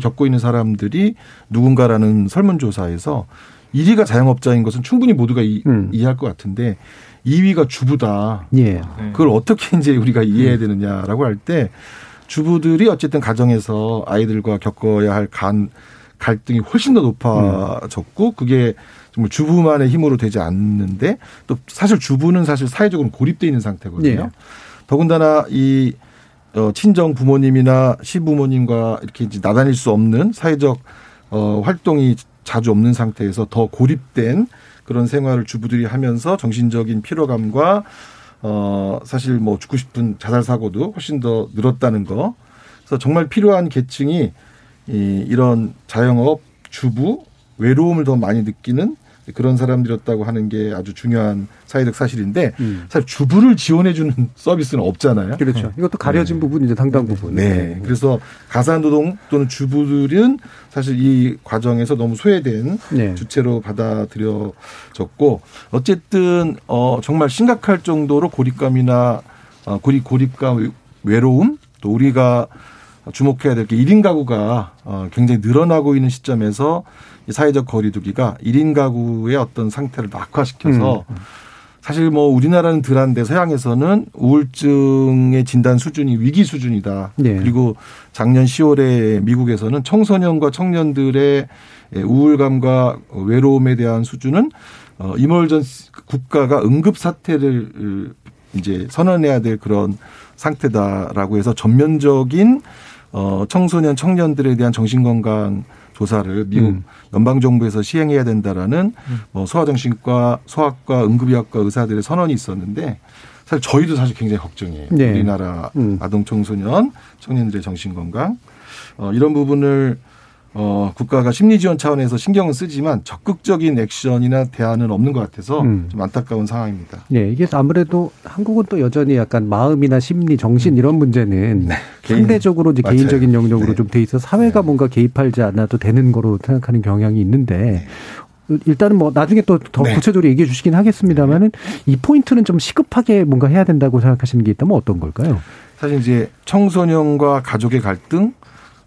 겪고 있는 사람들이 누군가라는 설문조사에서 1위가 자영업자인 것은 충분히 모두가 이, 음. 이해할 것 같은데 2위가 주부다. 예. 그걸 어떻게 이제 우리가 이해해야 음. 되느냐라고 할 때 주부들이 어쨌든 가정에서 아이들과 겪어야 할 간, 갈등이 훨씬 더 높아졌고 그게 정말 주부만의 힘으로 되지 않는데 또 사실 주부는 사실 사회적으로 고립돼 있는 상태거든요. 예. 더군다나 이 어, 친정 부모님이나 시부모님과 이렇게 이제 나다닐 수 없는 사회적 어, 활동이 자주 없는 상태에서 더 고립된 그런 생활을 주부들이 하면서 정신적인 피로감과 어 사실 뭐 죽고 싶은 자살 사고도 훨씬 더 늘었다는 거. 그래서 정말 필요한 계층이 이 이런 자영업 주부 외로움을 더 많이 느끼는 그런 사람들이었다고 하는 게 아주 중요한 사회적 사실인데 음. 사실 주부를 지원해 주는 [LAUGHS] 서비스는 없잖아요. 그렇죠. 네. 이것도 가려진 네. 부분이죠. 상당 부분. 네. 네. 그래서 가사노동 또는 주부들은 사실 이 과정에서 너무 소외된 네. 주체로 받아들여졌고 어쨌든 어 정말 심각할 정도로 고립감이나 어 고립 고립감 외로움 또 우리가 주목해야 될게 1인 가구가 어 굉장히 늘어나고 있는 시점에서 사회적 거리두기가 1인 가구의 어떤 상태를 악화시켜서 음. 사실 뭐 우리나라는 덜한데 서양에서는 우울증의 진단 수준이 위기 수준이다. 네. 그리고 작년 10월에 미국에서는 청소년과 청년들의 우울감과 외로움에 대한 수준은 어 이멀전 국가가 응급 사태를 이제 선언해야 될 그런 상태다라고 해서 전면적인 어 청소년 청년들에 대한 정신 건강 조사를 미국 음. 연방 정부에서 시행해야 된다라는 음. 뭐 소아정신과 소아과 응급의학과 의사들의 선언이 있었는데 사실 저희도 사실 굉장히 걱정이에요. 네. 우리나라 음. 아동 청소년 청년들의 정신 건강 어, 이런 부분을 어, 국가가 심리 지원 차원에서 신경을 쓰지만 적극적인 액션이나 대안은 없는 것 같아서 음. 좀 안타까운 상황입니다. 네, 이게 아무래도 한국은 또 여전히 약간 마음이나 심리, 정신 이런 문제는 네. 상대적으로 이제 개인적인 영역으로 네. 좀돼 있어 사회가 네. 뭔가 개입하지 않아도 되는 거로 생각하는 경향이 있는데 네. 일단은 뭐 나중에 또더 네. 구체적으로 얘기해 주시긴 하겠습니다만은 이 포인트는 좀 시급하게 뭔가 해야 된다고 생각하시는 게 있다면 어떤 걸까요? 사실 이제 청소년과 가족의 갈등,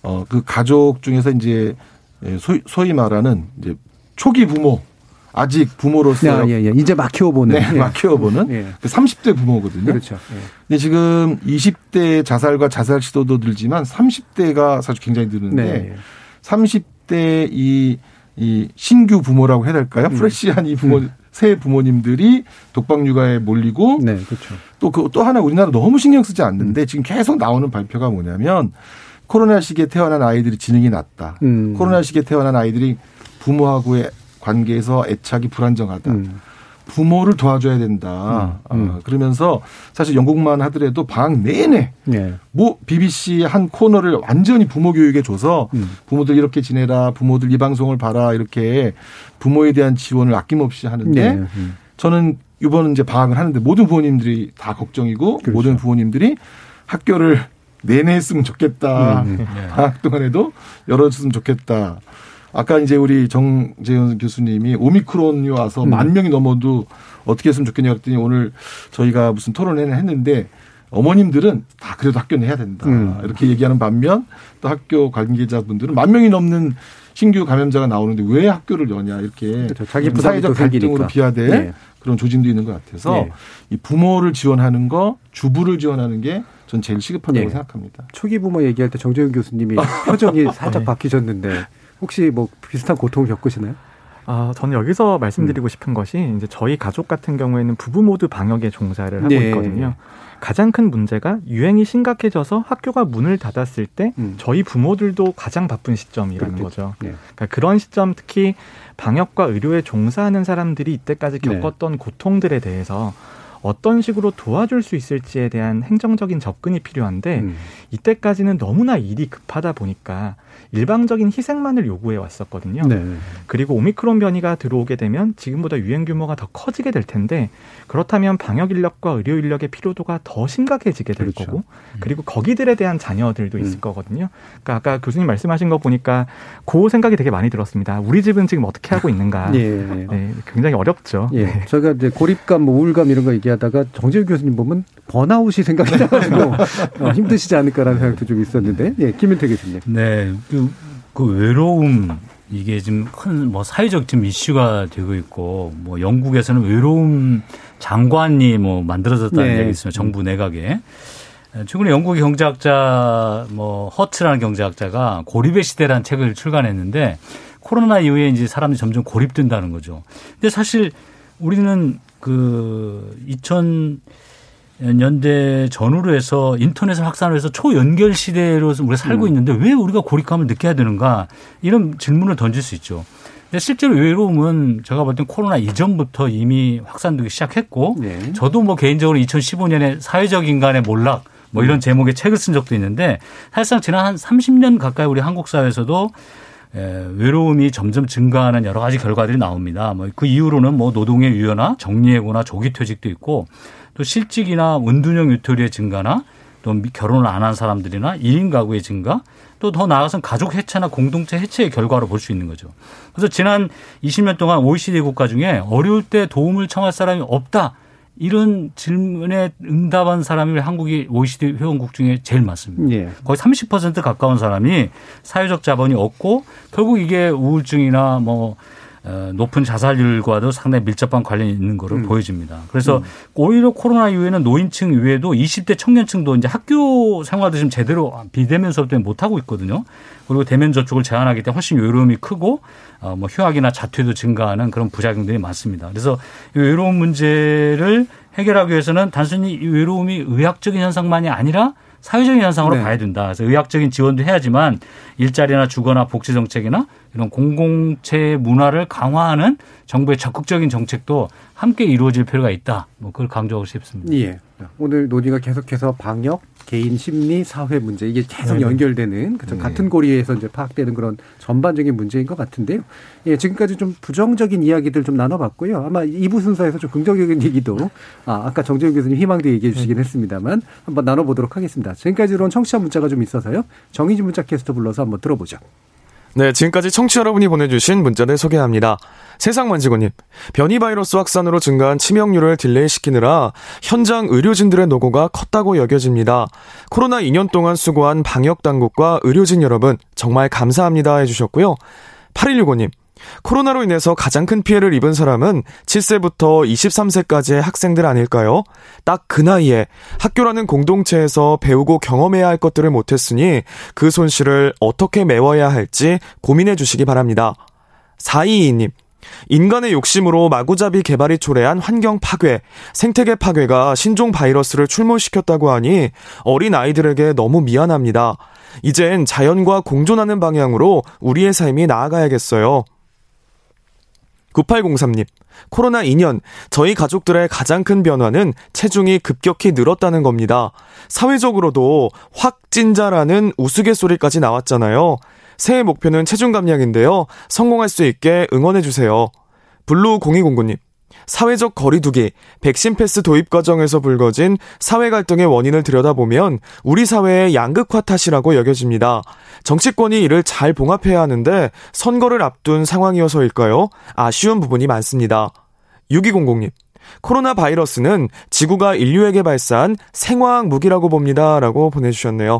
어 그 가족 중에서 이제 소위, 소위 말하는 이제 초기 부모 아직 부모로서 야, 예, 예. 이제 막 키워보는 네, 막 키워보는 예. 그 30대 부모거든요. 그렇죠. 예. 근데 지금 20대 자살과 자살 시도도 들지만 30대가 사실 굉장히 드는데 네. 30대 이, 이 신규 부모라고 해야 될까요? 음. 프레시한 이 부모 음. 새 부모님들이 독박 육아에 몰리고 네, 그렇죠. 또그또 또 하나 우리나라 너무 신경 쓰지 않는데 음. 지금 계속 나오는 발표가 뭐냐면 코로나 시기에 태어난 아이들이 지능이 낮다. 음. 코로나 시기에 태어난 아이들이 부모하고의 관계에서 애착이 불안정하다. 음. 부모를 도와줘야 된다. 음, 음. 어, 그러면서 사실 영국만 하더라도 방학 내내 네. 뭐 BBC 한 코너를 완전히 부모 교육에 줘서 음. 부모들 이렇게 지내라, 부모들 이 방송을 봐라 이렇게 부모에 대한 지원을 아낌없이 하는데 네. 음. 저는 이번 이제 방학을 하는데 모든 부모님들이 다 걱정이고 그렇죠. 모든 부모님들이 학교를 내내 했으면 좋겠다. 음, 네. [LAUGHS] 방학 동안에도 열어줬으면 좋겠다. 아까 이제 우리 정재현 교수님이 오미크론이 와서 음. 만 명이 넘어도 어떻게 했으면 좋겠냐 그랬더니 오늘 저희가 무슨 토론회를 했는데 어머님들은 다 그래도 학교 내야 된다. 음. 이렇게 얘기하는 반면 또 학교 관계자분들은 만 명이 넘는 신규 감염자가 나오는데 왜 학교를 여냐 이렇게 그렇죠. 자기 사회적 갈등으로 비화될 네. 그런 조짐도 있는 것 같아서 네. 이 부모를 지원하는 거, 주부를 지원하는 게 전 제일 시급하다고 네. 생각합니다. 초기 부모 얘기할 때 정재훈 교수님이 표정이 [LAUGHS] 살짝 네. 바뀌셨는데 혹시 뭐 비슷한 고통을 겪으시나요? 아, 저는 여기서 말씀드리고 음. 싶은 것이 이제 저희 가족 같은 경우에는 부부 모두 방역에 종사를 하고 네. 있거든요. 가장 큰 문제가 유행이 심각해져서 학교가 문을 닫았을 때 음. 저희 부모들도 가장 바쁜 시점이라는 그렇겠죠. 거죠. 네. 그러니까 그런 시점 특히 방역과 의료에 종사하는 사람들이 이때까지 네. 겪었던 네. 고통들에 대해서 어떤 식으로 도와줄 수 있을지에 대한 행정적인 접근이 필요한데 음. 이때까지는 너무나 일이 급하다 보니까 일방적인 희생만을 요구해 왔었거든요. 네. 그리고 오미크론 변이가 들어오게 되면 지금보다 유행 규모가 더 커지게 될 텐데 그렇다면 방역 인력과 의료 인력의 필요도가 더 심각해지게 될 그렇죠. 거고 그리고 거기들에 대한 자녀들도 있을 음. 거거든요. 그러니까 아까 교수님 말씀하신 거 보니까 그 생각이 되게 많이 들었습니다. 우리 집은 지금 어떻게 하고 있는가? [LAUGHS] 예. 네, 굉장히 어렵죠. 예. 네. 저희가 이제 고립감, 뭐 우울감 이런 거 얘기 하다가 정재우 교수님 보면 번아웃이 생각이 나가지고 [LAUGHS] 어, 힘드시지 않을까라는 생각도 좀 있었는데, 예, 김윤태 교수님. 네, 그, 그 외로움 이게 지금 큰 뭐 사회적 지금 이슈가 되고 있고 뭐 영국에서는 외로움 장관이 뭐 만들어졌다는 네. 얘기 있습니다. 정부 내각에. 최근에 영국의 경제학자 뭐 허츠라는 경제학자가 고립의 시대라는 책을 출간했는데 코로나 이후에 이제 사람들이 점점 고립된다는 거죠. 근데 사실 우리는 그 2000 연대 전후로 해서 인터넷을 확산을 해서 초연결 시대로 우리가 살고 음. 있는데 왜 우리가 고립감을 느껴야 되는가 이런 질문을 던질 수 있죠. 근데 실제로 외로움은 제가 볼 땐 코로나 이전부터 이미 확산되기 시작했고 네. 저도 뭐 개인적으로 2015년에 사회적 인간의 몰락 뭐 이런 음. 제목의 책을 쓴 적도 있는데 사실상 지난 한 30년 가까이 우리 한국 사회에서도 외로움이 점점 증가하는 여러 가지 결과들이 나옵니다. 뭐 그 이후로는 뭐 노동의 유연화, 정리해고나 조기 퇴직도 있고 또 실직이나 은둔형 유토리의 증가나 또 결혼을 안 한 사람들이나 1인 가구의 증가 또 더 나아가서는 가족 해체나 공동체 해체의 결과로 볼 수 있는 거죠. 그래서 지난 20년 동안 OECD 국가 중에 어려울 때 도움을 청할 사람이 없다. 이런 질문에 응답한 사람이 한국이 OECD 회원국 중에 제일 많습니다. 예. 거의 30% 가까운 사람이 사회적 자본이 없고 결국 이게 우울증이나 뭐 어, 높은 자살률과도 상당히 밀접한 관련이 있는 거로 음. 보여집니다. 그래서 음. 오히려 코로나 이후에는 노인층 이외에도 20대 청년층도 이제 학교 생활도 지금 제대로 비대면 수업 때문에 못 하고 있거든요. 그리고 대면 접촉을 제한하기 때문에 훨씬 외로움이 크고 어, 뭐 휴학이나 자퇴도 증가하는 그런 부작용들이 많습니다. 그래서 이 외로움 문제를 해결하기 위해서는 단순히 이 외로움이 의학적인 현상만이 아니라 사회적인 현상으로 네. 봐야 된다. 그래서 의학적인 지원도 해야지만 일자리나 주거나 복지 정책이나 이런 공공체 문화를 강화하는 정부의 적극적인 정책도 함께 이루어질 필요가 있다. 뭐 그걸 강조하고 싶습니다. 예. 오늘 논의가 계속해서 방역, 개인 심리, 사회 문제 이게 계속 네 연결되는 그쵸? 네. 같은 고리에서 이제 파악되는 그런 전반적인 문제인 것 같은데요. 예, 지금까지 좀 부정적인 이야기들 좀 나눠봤고요. 아마 2부 순서에서 좀 긍정적인 얘기도 아, 아까 정재훈 교수님 희망도 얘기해 주시긴 네. 했습니다만 한번 나눠보도록 하겠습니다. 지금까지 들어온 청취자 문자가 좀 있어서요. 정의진 문자 캐스터 불러서 한번 들어보죠. 네, 지금까지 청취자 여러분이 보내주신 문자를 소개합니다. 세상만지고님, 변이 바이러스 확산으로 증가한 치명률을 delay시키느라 현장 의료진들의 노고가 컸다고 여겨집니다. 코로나 2년 동안 수고한 방역 당국과 의료진 여러분, 정말 감사합니다 해주셨고요. 8165님, 코로나로 인해서 가장 큰 피해를 입은 사람은 7세부터 23세까지의 학생들 아닐까요? 딱 그 나이에 학교라는 공동체에서 배우고 경험해야 할 것들을 못했으니 그 손실을 어떻게 메워야 할지 고민해 주시기 바랍니다. 422님, 인간의 욕심으로 마구잡이 개발이 초래한 환경 파괴, 생태계 파괴가 신종 바이러스를 출몰시켰다고 하니 어린 아이들에게 너무 미안합니다. 이젠 자연과 공존하는 방향으로 우리의 삶이 나아가야겠어요. 9803님, 코로나 2년, 저희 가족들의 가장 큰 변화는 체중이 급격히 늘었다는 겁니다. 사회적으로도 확찐자라는 우스갯소리까지 나왔잖아요. 새해 목표는 체중 감량인데요. 성공할 수 있게 응원해주세요. 블루 0209님, 사회적 거리두기, 백신 패스 도입 과정에서 불거진 사회 갈등의 원인을 들여다보면 우리 사회의 양극화 탓이라고 여겨집니다. 정치권이 이를 잘 봉합해야 하는데 선거를 앞둔 상황이어서일까요? 아쉬운 부분이 많습니다. 6200님. 코로나 바이러스는 지구가 인류에게 발사한 생화학 무기라고 봅니다. 라고 보내주셨네요.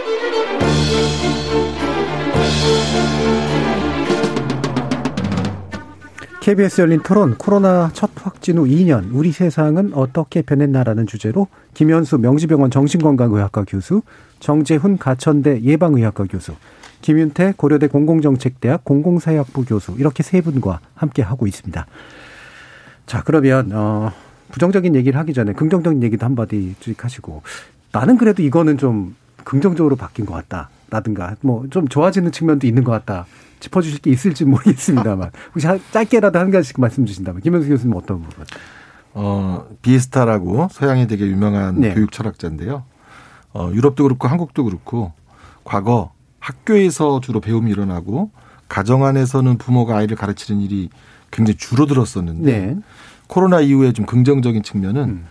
KBS 열린 토론 코로나 첫 확진 후 2년 우리 세상은 어떻게 변했나라는 주제로 김현수 명지병원 정신건강의학과 교수, 정재훈 가천대 예방의학과 교수, 김윤태 고려대 공공정책대학 공공사회학부 교수 이렇게 세 분과 함께 하고 있습니다. 자 그러면 어 부정적인 얘기를 하기 전에 긍정적인 얘기도 한마디 하시고 나는 그래도 이거는 좀 긍정적으로 바뀐 것 같다라든가 뭐 좀 좋아지는 측면도 있는 것 같다. 짚어주실 게 있을지 모르겠습니다만 [LAUGHS] 혹시 짧게라도 한 가지씩 말씀 주신다면 김현수 교수님 어떤 부분? 어 비에스타라고 서양에 되게 유명한 네. 교육 철학자인데요. 어 유럽도 그렇고 한국도 그렇고 과거 학교에서 주로 배움이 일어나고 가정 안에서는 부모가 아이를 가르치는 일이 굉장히 줄어들었었는데 네. 코로나 이후에 좀 긍정적인 측면은 음.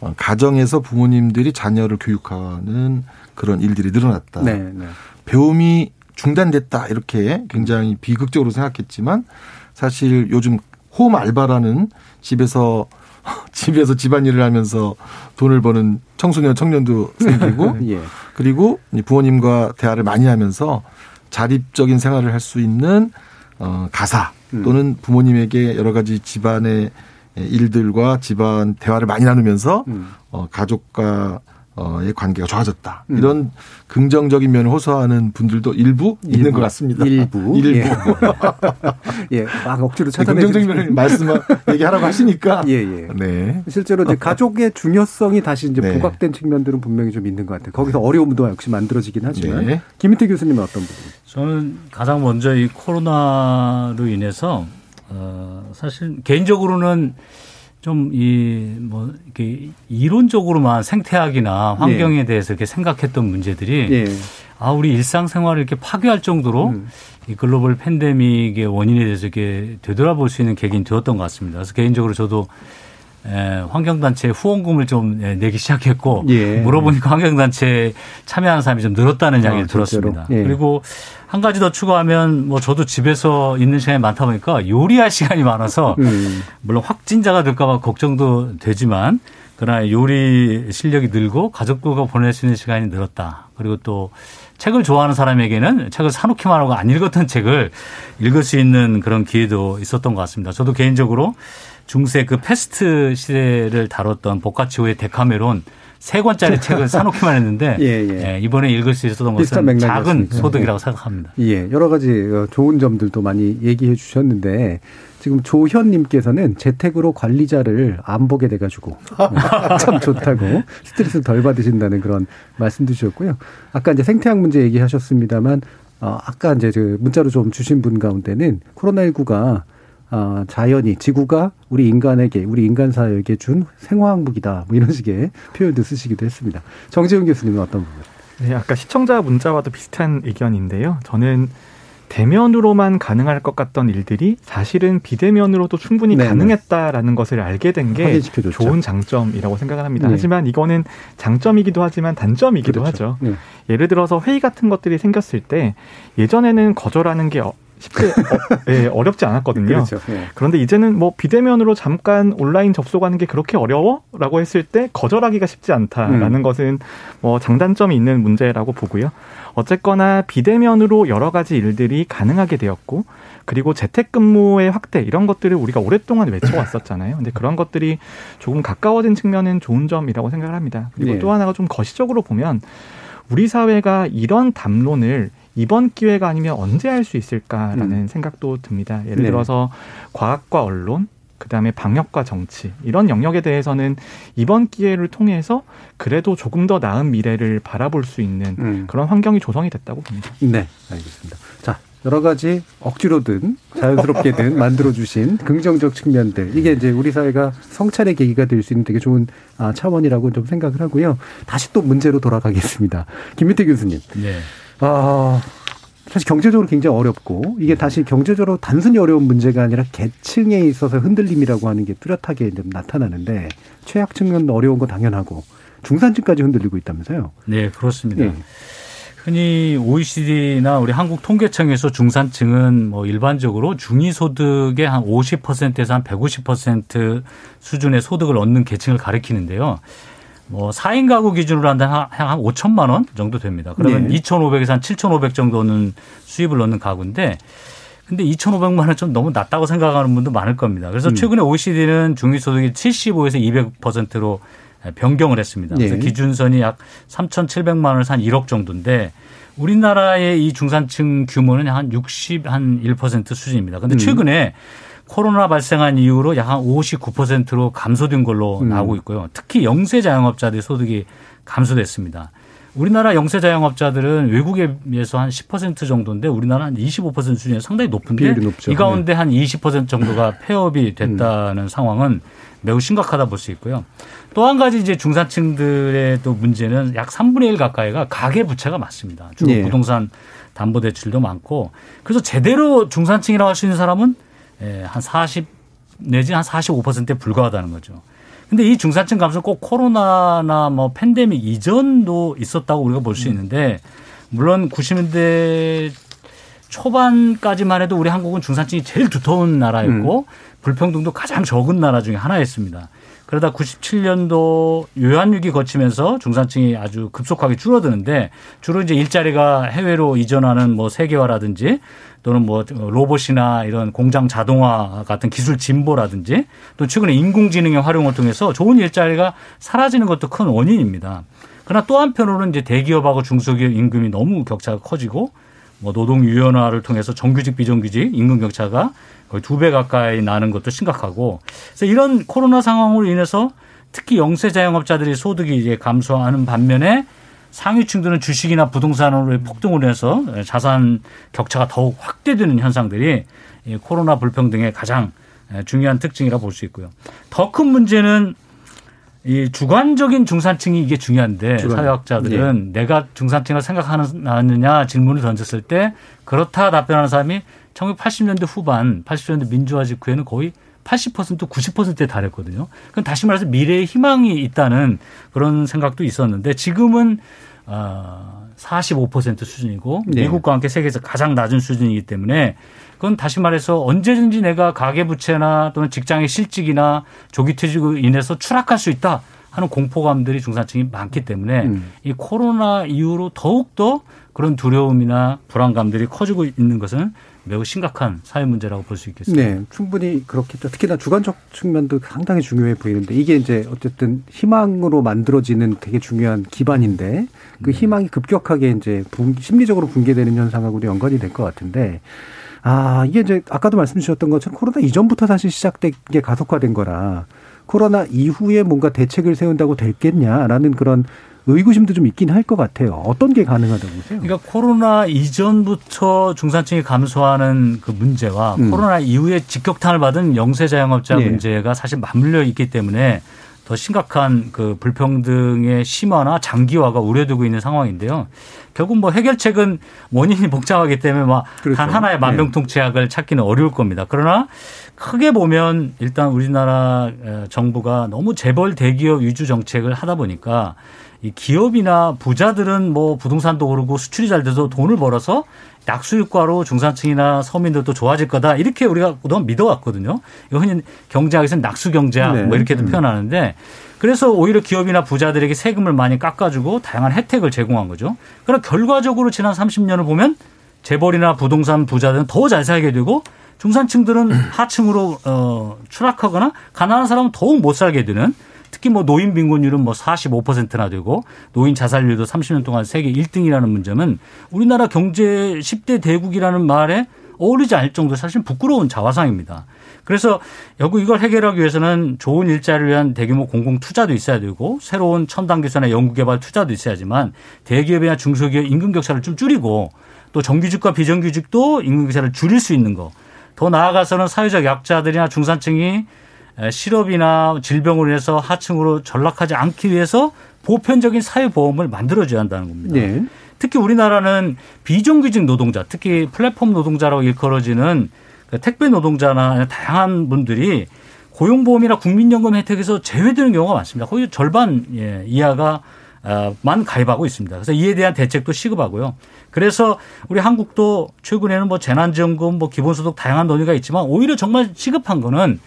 어, 가정에서 부모님들이 자녀를 교육하는 그런 일들이 늘어났다. 네, 네. 배움이 중단됐다 이렇게 굉장히 비극적으로 생각했지만 사실 요즘 홈 알바라는 집에서 [LAUGHS] 집에서 집안일을 하면서 돈을 버는 청소년 청년도 생기고 [LAUGHS] 예. 그리고 부모님과 대화를 많이 하면서 자립적인 생활을 할 수 있는 어 가사 음. 또는 부모님에게 여러 가지 집안의 일들과 집안 대화를 많이 나누면서 음. 어 가족과 어의 관계가 좋아졌다. 음. 이런 긍정적인 면을 호소하는 분들도 일부, 일부 있는 것 같습니다. 일부. [LAUGHS] 일부. 예. [LAUGHS] 예. 막 억지로 찾아내 긍정적인 면을 말씀 얘기하라고 하시니까. [LAUGHS] 예, 예. 네. 실제로 이제 가족의 중요성이 다시 이제 네. 부각된 측면들은 분명히 좀 있는 것 같아요. 거기서 어려움도 역시 만들어지긴 하지만. 네. 김희태 교수님은 어떤 부분? 저는 가장 먼저 이 코로나로 인해서 어, 사실 개인적으로는 좀 이 뭐 이렇게 이론적으로만 생태학이나 환경에 네. 대해서 이렇게 생각했던 문제들이 네. 아 우리 일상생활을 이렇게 파괴할 정도로 음. 이 글로벌 팬데믹의 원인에 대해서 이렇게 되돌아볼 수 있는 계기는 되었던 것 같습니다. 그래서 개인적으로 저도 에, 환경단체 후원금을 좀 내기 시작했고 예. 물어보니까 환경단체에 참여하는 사람이 좀 늘었다는 이야기를 아, 들었습니다. 예. 그리고 한 가지 더 추가하면 뭐 저도 집에서 있는 시간이 많다 보니까 요리할 시간이 많아서 음. 물론 확진자가 될까봐 걱정도 되지만 그러나 요리 실력이 늘고 가족들과 보낼 수 있는 시간이 늘었다. 그리고 또 책을 좋아하는 사람에게는 책을 사놓기만 하고 안 읽었던 책을 읽을 수 있는 그런 기회도 있었던 것 같습니다. 저도 개인적으로 중세 그 패스트 시대를 다뤘던 보카치오의 데카메론 세 권짜리 [LAUGHS] 책을 사놓기만 했는데 예, 예. 예, 이번에 읽을 수 있었던 것은 작은 소득이라고 생각합니다. 예, 여러 가지 어, 좋은 점들도 많이 얘기해 주셨는데 지금 조현님께서는 재택으로 관리자를 안 보게 돼가지고 [LAUGHS] 참 좋다고 스트레스 덜 받으신다는 그런 말씀도 주셨고요. 아까 이제 생태학 문제 얘기하셨습니다만 어, 아까 이제 그 문자로 좀 주신 분 가운데는 코로나19가 어, 자연이 지구가 우리 인간에게 우리 인간사에게 준 생화학 무기다 뭐 이런 식의 표현도 쓰시기도 했습니다. 정재훈 교수님은 어떤 부분? 네, 아까 시청자 문자와도 비슷한 의견인데요. 저는 대면으로만 가능할 것 같던 일들이 사실은 비대면으로도 충분히 네네. 가능했다라는 것을 알게 된 게 좋은 장점이라고 생각을 합니다. 네. 하지만 이거는 장점이기도 하지만 단점이기도 그렇죠. 하죠. 네. 예를 들어서 회의 같은 것들이 생겼을 때 예전에는 거절하는 게 쉽게 어, 예, 어렵지 않았거든요. 그렇죠. 예. 그런데 이제는 뭐 비대면으로 잠깐 온라인 접속하는 게 그렇게 어려워?라고 했을 때 거절하기가 쉽지 않다라는 음. 것은 뭐 장단점이 있는 문제라고 보고요. 어쨌거나 비대면으로 여러 가지 일들이 가능하게 되었고 그리고 재택근무의 확대 이런 것들을 우리가 오랫동안 외쳐왔었잖아요. 근데 그런 것들이 조금 가까워진 측면은 좋은 점이라고 생각을 합니다. 그리고 네. 또 하나가 좀 거시적으로 보면 우리 사회가 이런 담론을 이번 기회가 아니면 언제 할 수 있을까라는 음. 생각도 듭니다. 예를 네. 들어서 과학과 언론, 그다음에 방역과 정치 이런 영역에 대해서는 이번 기회를 통해서 그래도 조금 더 나은 미래를 바라볼 수 있는 음. 그런 환경이 조성이 됐다고 봅니다. 네, 알겠습니다. 자, 여러 가지 억지로든 자연스럽게든 [LAUGHS] 만들어 주신 긍정적 측면들 이게 이제 우리 사회가 성찰의 계기가 될 수 있는 되게 좋은 아, 차원이라고 좀 생각을 하고요. 다시 또 문제로 돌아가겠습니다. 김민태 교수님. 네. 아, 사실 경제적으로 굉장히 어렵고 이게 다시 경제적으로 단순히 어려운 문제가 아니라 계층에 있어서 흔들림이라고 하는 게 뚜렷하게 나타나는데 최악 측면도 어려운 거 당연하고 중산층까지 흔들리고 있다면서요? 네, 그렇습니다. 네. 흔히 OECD나 우리 한국 통계청에서 중산층은 뭐 일반적으로 중위소득의 한 50%에서 한 150% 수준의 소득을 얻는 계층을 가리키는데요. 뭐 4인 가구 기준으로 한다면 한 5천만 원 정도 됩니다. 그러면 네. 2,500에서 한 7,500 정도는 수입을 얻는 가구인데 근데 2,500만 원 좀 너무 낮다고 생각하는 분도 많을 겁니다. 그래서 음. 최근에 OECD는 중위소득이 75에서 200%로 변경을 했습니다. 그래서 네. 기준선이 약 3,700만 원에서 한 1억 정도인데 우리나라의 이 중산층 규모는 한 60, 한 1% 수준입니다. 근데 음. 최근에 음. 코로나 발생한 이후로 약 한 59%로 감소된 걸로 음. 나오고 있고요. 특히 영세 자영업자들의 소득이 감소됐습니다. 우리나라 영세 자영업자들은 외국에 비해서 한 10% 정도인데 우리나라는 한25% 수준이 상당히 높은데 이 가운데 한 20% 정도가 [LAUGHS] 폐업이 됐다는 음. 상황은 매우 심각하다 볼 수 있고요. 또 한 가지 이제 중산층들의 또 문제는 약 3분의 1 가까이가 가계 부채가 많습니다. 주로 예. 부동산 담보 대출도 많고 그래서 제대로 중산층이라고 할 수 있는 사람은 예, 한 40 내지 한 45%에 불과하다는 거죠. 근데 이 중산층 감소 꼭 코로나나 뭐 팬데믹 이전도 있었다고 우리가 볼수 음. 있는데 물론 90년대 초반까지만 해도 우리 한국은 중산층이 제일 두터운 나라였고 음. 불평등도 가장 적은 나라 중에 하나였습니다. 그러다 97년도 요한위기 거치면서 중산층이 아주 급속하게 줄어드는데 주로 이제 일자리가 해외로 이전하는 뭐 세계화라든지 또는 뭐 로봇이나 이런 공장 자동화 같은 기술 진보라든지 또 최근에 인공지능의 활용을 통해서 좋은 일자리가 사라지는 것도 큰 원인입니다. 그러나 또 한편으로는 이제 대기업하고 중소기업 임금이 너무 격차가 커지고 뭐 노동 유연화를 통해서 정규직 비정규직 임금 격차가 거의 두 배 가까이 나는 것도 심각하고 그래서 이런 코로나 상황으로 인해서 특히 영세 자영업자들이 소득이 이제 감소하는 반면에 상위층들은 주식이나 부동산으로 폭등을 해서 자산 격차가 더욱 확대되는 현상들이 코로나 불평등의 가장 중요한 특징이라 볼 수 있고요. 더 큰 문제는 이 주관적인 중산층이 이게 중요한데 주관. 사회학자들은 네. 내가 중산층을 생각하느냐 질문을 던졌을 때 그렇다 답변하는 사람이 1980년대 후반 80년대 민주화 직후에는 거의 80% 90%에 달했거든요. 그럼 다시 말해서 미래의 희망이 있다는 그런 생각도 있었는데 지금은 어, 45% 수준이고 네. 미국과 함께 세계에서 가장 낮은 수준이기 때문에 그건 다시 말해서 언제든지 내가 가계부채나 또는 직장의 실직이나 조기 퇴직으로 인해서 추락할 수 있다 하는 공포감들이 중산층이 많기 때문에 음. 이 코로나 이후로 더욱더 그런 두려움이나 불안감들이 커지고 있는 것은 매우 심각한 사회 문제라고 볼 수 있겠습니다. 네, 충분히 그렇겠죠. 특히나 주관적 측면도 상당히 중요해 보이는데 이게 이제 어쨌든 희망으로 만들어지는 되게 중요한 기반인데 그 음. 희망이 급격하게 이제 붕, 심리적으로 붕괴되는 현상하고도 연관이 될 것 같은데 아 이게 이제 아까도 말씀 주셨던 것처럼 코로나 이전부터 사실 시작된 게 가속화된 거라 코로나 이후에 뭔가 대책을 세운다고 됐겠냐라는 그런 의구심도 좀 있긴 할 것 같아요. 어떤 게 가능하다고 보세요? 그러니까 코로나 이전부터 중산층이 감소하는 그 문제와 음. 코로나 이후에 직격탄을 받은 영세 자영업자 네. 문제가 사실 맞물려 있기 때문에 더 심각한 그 불평등의 심화나 장기화가 우려되고 있는 상황인데요. 결국 뭐 해결책은 원인이 [LAUGHS] 복잡하기 때문에 막단 그렇죠. 하나의 네. 만병통치약을 찾기는 어려울 겁니다. 그러나 크게 보면 일단 우리나라 정부가 너무 재벌 대기업 위주 정책을 하다 보니까 이 기업이나 부자들은 뭐 부동산도 오르고 수출이 잘 돼서 돈을 벌어서 약수효과로 중산층이나 서민들도 좋아질 거다 이렇게 우리가 그동안 믿어왔거든요. 이거 흔히 경제학에서는 낙수경제학 네. 뭐 이렇게도 음. 표현하는데 그래서 오히려 기업이나 부자들에게 세금을 많이 깎아주고 다양한 혜택을 제공한 거죠. 그러나 결과적으로 지난 30년을 보면 재벌이나 부동산 부자들은 더 잘 살게 되고 중산층들은 [CLEARS THROAT] 하층으로 어, 추락하거나 가난한 사람은 더욱 못 살게 되는 특히 뭐 노인 빈곤율은 뭐 45%나 되고 노인 자살률도 30년 동안 세계 1등이라는 문제는 우리나라 경제 10대 대국이라는 말에 어울리지 않을 정도 사실 부끄러운 자화상입니다. 그래서 여기 이걸 해결하기 위해서는 좋은 일자리를 위한 대규모 공공 투자도 있어야 되고 새로운 첨단 기술이나 연구개발 투자도 있어야지만 대기업이나 중소기업 임금 격차를 좀 줄이고 또 정규직과 비정규직도 임금 격차를 줄일 수 있는 거. 더 나아가서는 사회적 약자들이나 중산층이 실업이나 질병으로 인해서 하층으로 전락하지 않기 위해서 보편적인 사회보험을 만들어줘야 한다는 겁니다. 네. 특히 우리나라는 비정규직 노동자, 특히 플랫폼 노동자라고 일컬어지는 그 택배 노동자나 다양한 분들이 고용보험이나 국민연금 혜택에서 제외되는 경우가 많습니다. 거의 절반 예, 이하가 어, 만 가입하고 있습니다. 그래서 이에 대한 대책도 시급하고요. 그래서 우리 한국도 최근에는 뭐 재난지원금, 뭐 기본소득 다양한 논의가 있지만 오히려 정말 시급한 거는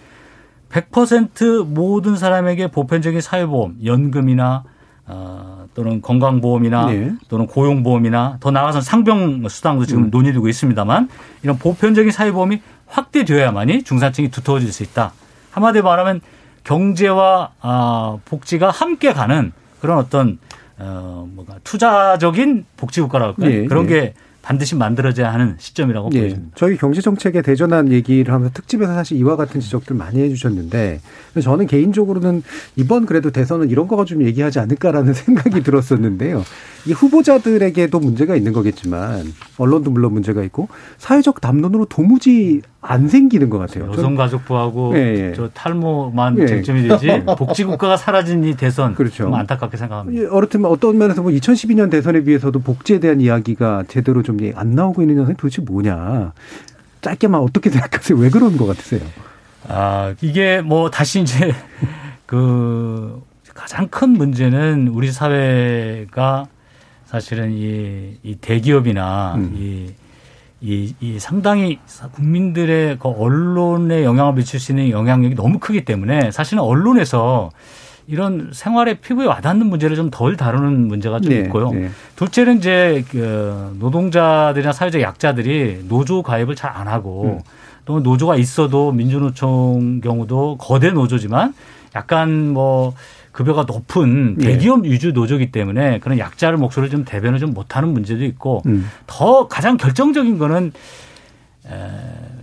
100% 모든 사람에게 보편적인 사회보험, 연금이나 어, 또는 건강보험이나 네. 또는 고용보험이나 더 나아가서 상병 수당도 지금 음. 논의되고 있습니다만 이런 보편적인 사회보험이 확대되어야만이 중산층이 두터워질 수 있다. 한마디로 말하면 경제와 아, 복지가 함께 가는 그런 어떤 어, 뭐가 투자적인 복지국가랄까요? 네. 그런 네. 게 반드시 만들어져야 하는 시점이라고 네. 보입니다. 저희 경제 정책에 대전한 얘기를 하면서 특집에서 사실 이와 같은 지적들 많이 해주셨는데 저는 개인적으로는 이번 그래도 대선은 이런 거가 좀 얘기하지 않을까라는 [LAUGHS] 생각이 들었었는데요. 이 후보자들에게도 문제가 있는 거겠지만 언론도 물론 문제가 있고 사회적 담론으로 도무지 안 생기는 것 같아요. 여성가족부하고 예, 예. 저 탈모만 예. 쟁점이 되지 [LAUGHS] 복지국가가 사라진 이 대선 그렇죠. 안타깝게 생각합니다. 예, 어떻든 어떤 면에서 뭐 2012년 대선에 비해서도 복지에 대한 이야기가 제대로 좀 안 나오고 있는 현상이 도대체 뭐냐. 짧게만 어떻게 생각하세요? 왜 그런 것 같으세요? 아 이게 뭐 다시 이제 [LAUGHS] 그 가장 큰 문제는 우리 사회가 사실은 이, 이 대기업이나 음. 이, 이, 이 상당히 국민들의 그 언론에 영향을 미칠 수 있는 영향력이 너무 크기 때문에 사실은 언론에서 이런 생활의 피부에 와닿는 문제를 좀 덜 다루는 문제가 좀 네, 있고요. 네. 둘째는 이제 그 노동자들이나 사회적 약자들이 노조 가입을 잘 안 하고 음. 또 노조가 있어도 민주노총 경우도 거대 노조지만 약간 뭐 급여가 높은 예. 대기업 예. 위주 노조기 때문에 그런 약자를 목소리를 좀 대변을 좀 못하는 문제도 있고 음. 더 가장 결정적인 거는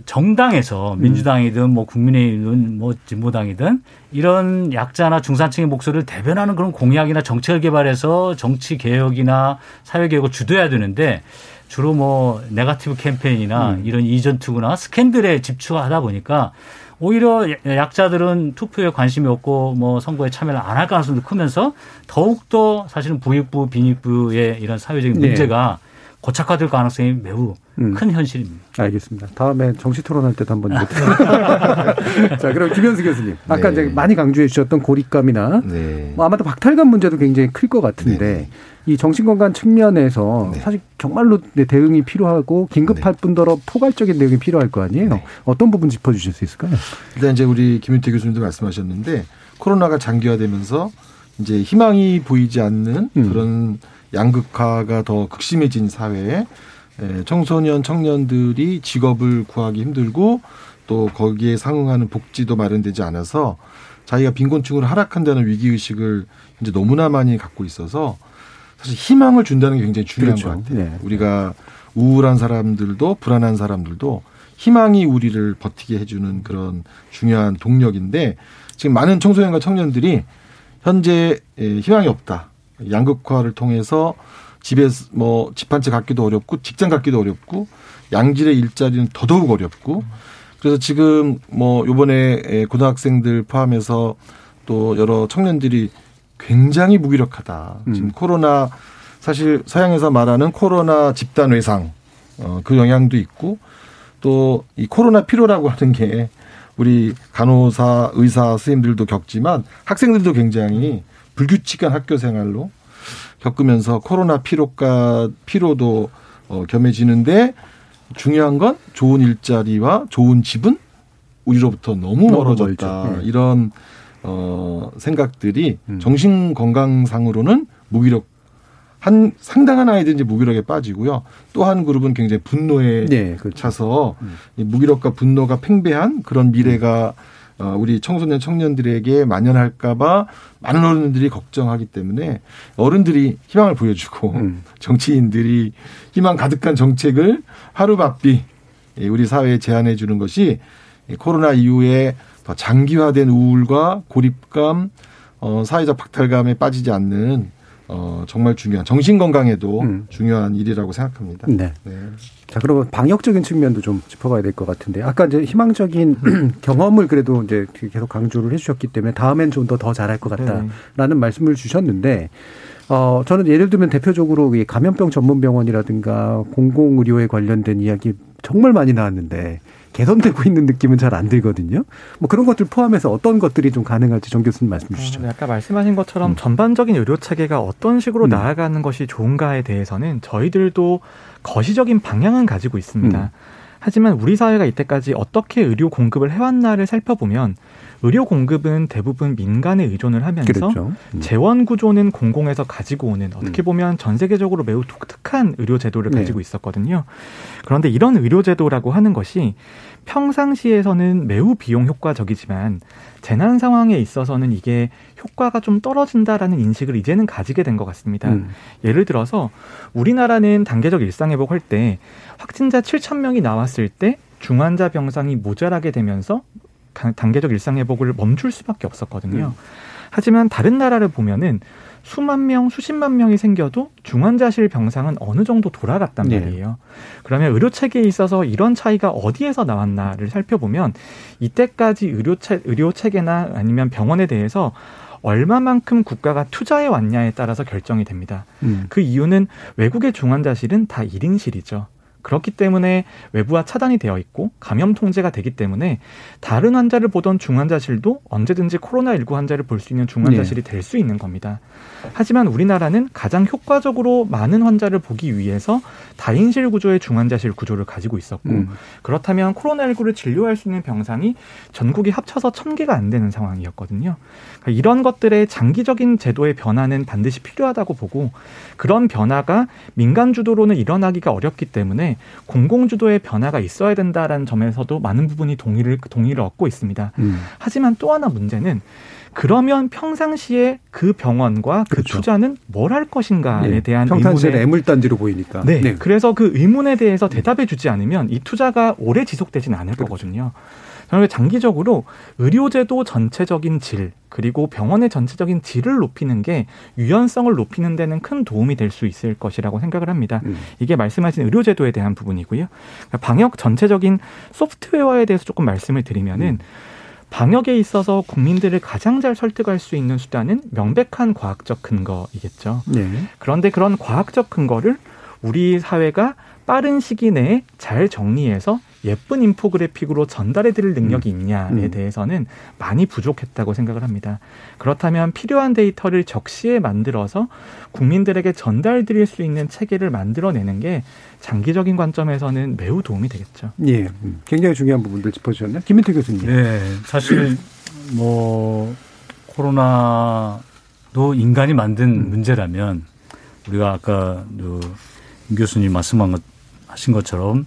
정당에서 음. 민주당이든 뭐 국민의힘이든 뭐 진보당이든 이런 약자나 중산층의 목소리를 대변하는 그런 공약이나 정책을 개발해서 정치 개혁이나 사회 개혁을 주도해야 되는데 주로 뭐 네가티브 캠페인이나 음. 이런 이전 투구나 스캔들에 집중하다 보니까 오히려 약자들은 투표에 관심이 없고 뭐 선거에 참여를 안 할 가능성도 크면서 더욱더 사실은 부익부, 빈익부의 이런 사회적인 네. 문제가 네. 고착화될 가능성이 매우 음. 큰 현실입니다. 알겠습니다. 다음에 정치 토론할 때도 한번 [LAUGHS] 자, 그럼 김현수 교수님. 아까 네. 이제 많이 강조해 주셨던 고립감이나 네. 뭐 아마도 박탈감 문제도 굉장히 클 것 같은데 네. 이 정신건강 측면에서 네. 사실 정말로 대응이 필요하고 긴급할 네. 뿐더러 포괄적인 대응이 필요할 거 아니에요. 네. 어떤 부분 짚어 주실 수 있을까요? 일단 이제 우리 김윤태 교수님도 말씀하셨는데 코로나가 장기화되면서 이제 희망이 보이지 않는 음. 그런 양극화가 더 극심해진 사회에 청소년 청년들이 직업을 구하기 힘들고 또 거기에 상응하는 복지도 마련되지 않아서 자기가 빈곤층으로 하락한다는 위기 의식을 이제 너무나 많이 갖고 있어서 사실 희망을 준다는 게 굉장히 중요한 그렇죠. 것 같아요. 네. 우리가 우울한 사람들도 불안한 사람들도 희망이 우리를 버티게 해주는 그런 중요한 동력인데 지금 많은 청소년과 청년들이 현재 희망이 없다. 양극화를 통해서 집에 뭐 집 한 채 갖기도 어렵고 직장 갖기도 어렵고 양질의 일자리는 더더욱 어렵고 그래서 지금 뭐 요번에 고등학생들 포함해서 또 여러 청년들이 굉장히 무기력하다. 음. 지금 코로나 사실 서양에서 말하는 코로나 집단 외상 어, 그 영향도 있고 또 이 코로나 피로라고 하는 게 우리 간호사, 의사, 선생님들도 겪지만 학생들도 굉장히 불규칙한 학교 생활로 겪으면서 코로나 피로가 피로도 어, 겸해지는데 중요한 건 좋은 일자리와 좋은 집은 우리로부터 너무 멀어졌다. 네. 이런 어 생각들이 음. 정신 건강상으로는 무기력 한 상당한 아이들이 이제 무기력에 빠지고요. 또 한 그룹은 굉장히 분노에 네, 그렇죠. 차서 음. 무기력과 분노가 팽배한 그런 미래가 음. 어, 우리 청소년 청년들에게 만연할까봐 많은 어른들이 걱정하기 때문에 어른들이 희망을 보여주고 음. [LAUGHS] 정치인들이 희망 가득한 정책을 하루바삐 예, 우리 사회에 제안해 주는 것이 코로나 이후에 더 장기화된 우울과 고립감, 어, 사회적 박탈감에 빠지지 않는 어, 정말 중요한 정신 건강에도 음. 중요한 일이라고 생각합니다. 네. 네. 자, 그러면 방역적인 측면도 좀 짚어봐야 될 것 같은데 아까 이제 희망적인 [CLEARS THROAT] 경험을 그래도 이제 계속 강조를 해주셨기 때문에 다음엔 좀 더 더 잘할 것 같다라는 네. 말씀을 주셨는데 어, 저는 예를 들면 대표적으로 이 감염병 전문병원이라든가 공공의료에 관련된 이야기 정말 많이 나왔는데 개선되고 있는 느낌은 잘 안 들거든요. 뭐 그런 것들 포함해서 어떤 것들이 좀 가능할지 정 교수님 말씀 주시죠. 어, 네, 아까 말씀하신 것처럼 음. 전반적인 의료 체계가 어떤 식으로 음. 나아가는 것이 좋은가에 대해서는 저희들도 거시적인 방향은 가지고 있습니다. 음. 하지만 우리 사회가 이때까지 어떻게 의료 공급을 해왔나를 살펴보면 의료 공급은 대부분 민간에 의존을 하면서 그렇죠. 음. 재원 구조는 공공에서 가지고 오는 어떻게 음. 보면 전 세계적으로 매우 독특한 의료 제도를 네. 가지고 있었거든요. 그런데 이런 의료 제도라고 하는 것이 평상시에서는 매우 비용 효과적이지만 재난 상황에 있어서는 이게 효과가 좀 떨어진다라는 인식을 이제는 가지게 된 것 같습니다. 음. 예를 들어서 우리나라는 단계적 일상회복 할 때 확진자 7천 명이 나왔을 때 중환자 병상이 모자라게 되면서 단계적 일상 회복을 멈출 수밖에 없었거든요. 음. 하지만 다른 나라를 보면은 수만 명, 수십만 명이 생겨도 중환자실 병상은 어느 정도 돌아갔단 네. 말이에요. 그러면 의료 체계에 있어서 이런 차이가 어디에서 나왔나를 살펴보면 이때까지 의료 체 의료 체계나 아니면 병원에 대해서 얼마만큼 국가가 투자해 왔냐에 따라서 결정이 됩니다. 음. 그 이유는 외국의 중환자실은 다 1인실이죠. 그렇기 때문에 외부와 차단이 되어 있고 감염 통제가 되기 때문에 다른 환자를 보던 중환자실도 언제든지 코로나19 환자를 볼 수 있는 중환자실이 네. 될수 있는 겁니다. 하지만 우리나라는 가장 효과적으로 많은 환자를 보기 위해서 다인실 구조의 중환자실 구조를 가지고 있었고 음. 그렇다면 코로나19를 진료할 수 있는 병상이 전국이 합쳐서 천개가안 되는 상황이었거든요. 그러니까 이런 것들의 장기적인 제도의 변화는 반드시 필요하다고 보고 그런 변화가 민간 주도로는 일어나기가 어렵기 때문에 공공 주도의 변화가 있어야 된다라는 점에서도 많은 부분이 동의를 동의를 얻고 있습니다. 음. 하지만 또 하나 문제는 그러면 평상시에 그 병원과 그 그렇죠. 투자는 뭘 할 것인가에 네. 대한 평상시에 애물단지로 보이니까. 네. 네. 그래서 그 의문에 대해서 대답해 주지 않으면 이 투자가 오래 지속되지는 않을 그렇죠. 거거든요. 저는 장기적으로 의료제도 전체적인 질 그리고 병원의 전체적인 질을 높이는 게 유연성을 높이는 데는 큰 도움이 될 수 있을 것이라고 생각을 합니다. 음. 이게 말씀하신 의료제도에 대한 부분이고요. 그러니까 방역 전체적인 소프트웨어에 대해서 조금 말씀을 드리면은 음. 방역에 있어서 국민들을 가장 잘 설득할 수 있는 수단은 명백한 과학적 근거이겠죠. 네. 그런데 그런 과학적 근거를 우리 사회가 빠른 시기 내에 잘 정리해서 예쁜 인포그래픽으로 전달해 드릴 능력이 음. 있냐에 음. 대해서는 많이 부족했다고 생각을 합니다. 그렇다면 필요한 데이터를 적시에 만들어서 국민들에게 전달 드릴 수 있는 체계를 만들어내는 게 장기적인 관점에서는 매우 도움이 되겠죠. 예. 음. 굉장히 중요한 부분들 짚어주셨네요. 김민태 교수님. 네. 사실 뭐 코로나도 인간이 만든 음. 문제라면 우리가 아까 그임 교수님 말씀한 것 하신 것처럼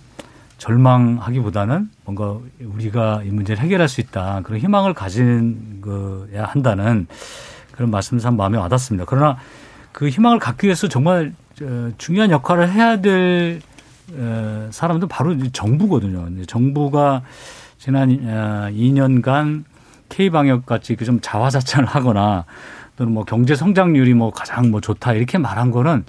절망하기보다는 뭔가 우리가 이 문제를 해결할 수 있다 그런 희망을 가진 거야 한다는 그런 말씀을 참 마음에 와닿습니다. 그러나 그 희망을 갖기 위해서 정말 중요한 역할을 해야 될 사람도 바로 정부거든요. 정부가 지난 2년간 K 방역 같이 그좀 자화자찬을 하거나 또는 뭐 경제 성장률이 뭐 가장 뭐 좋다 이렇게 말한 거는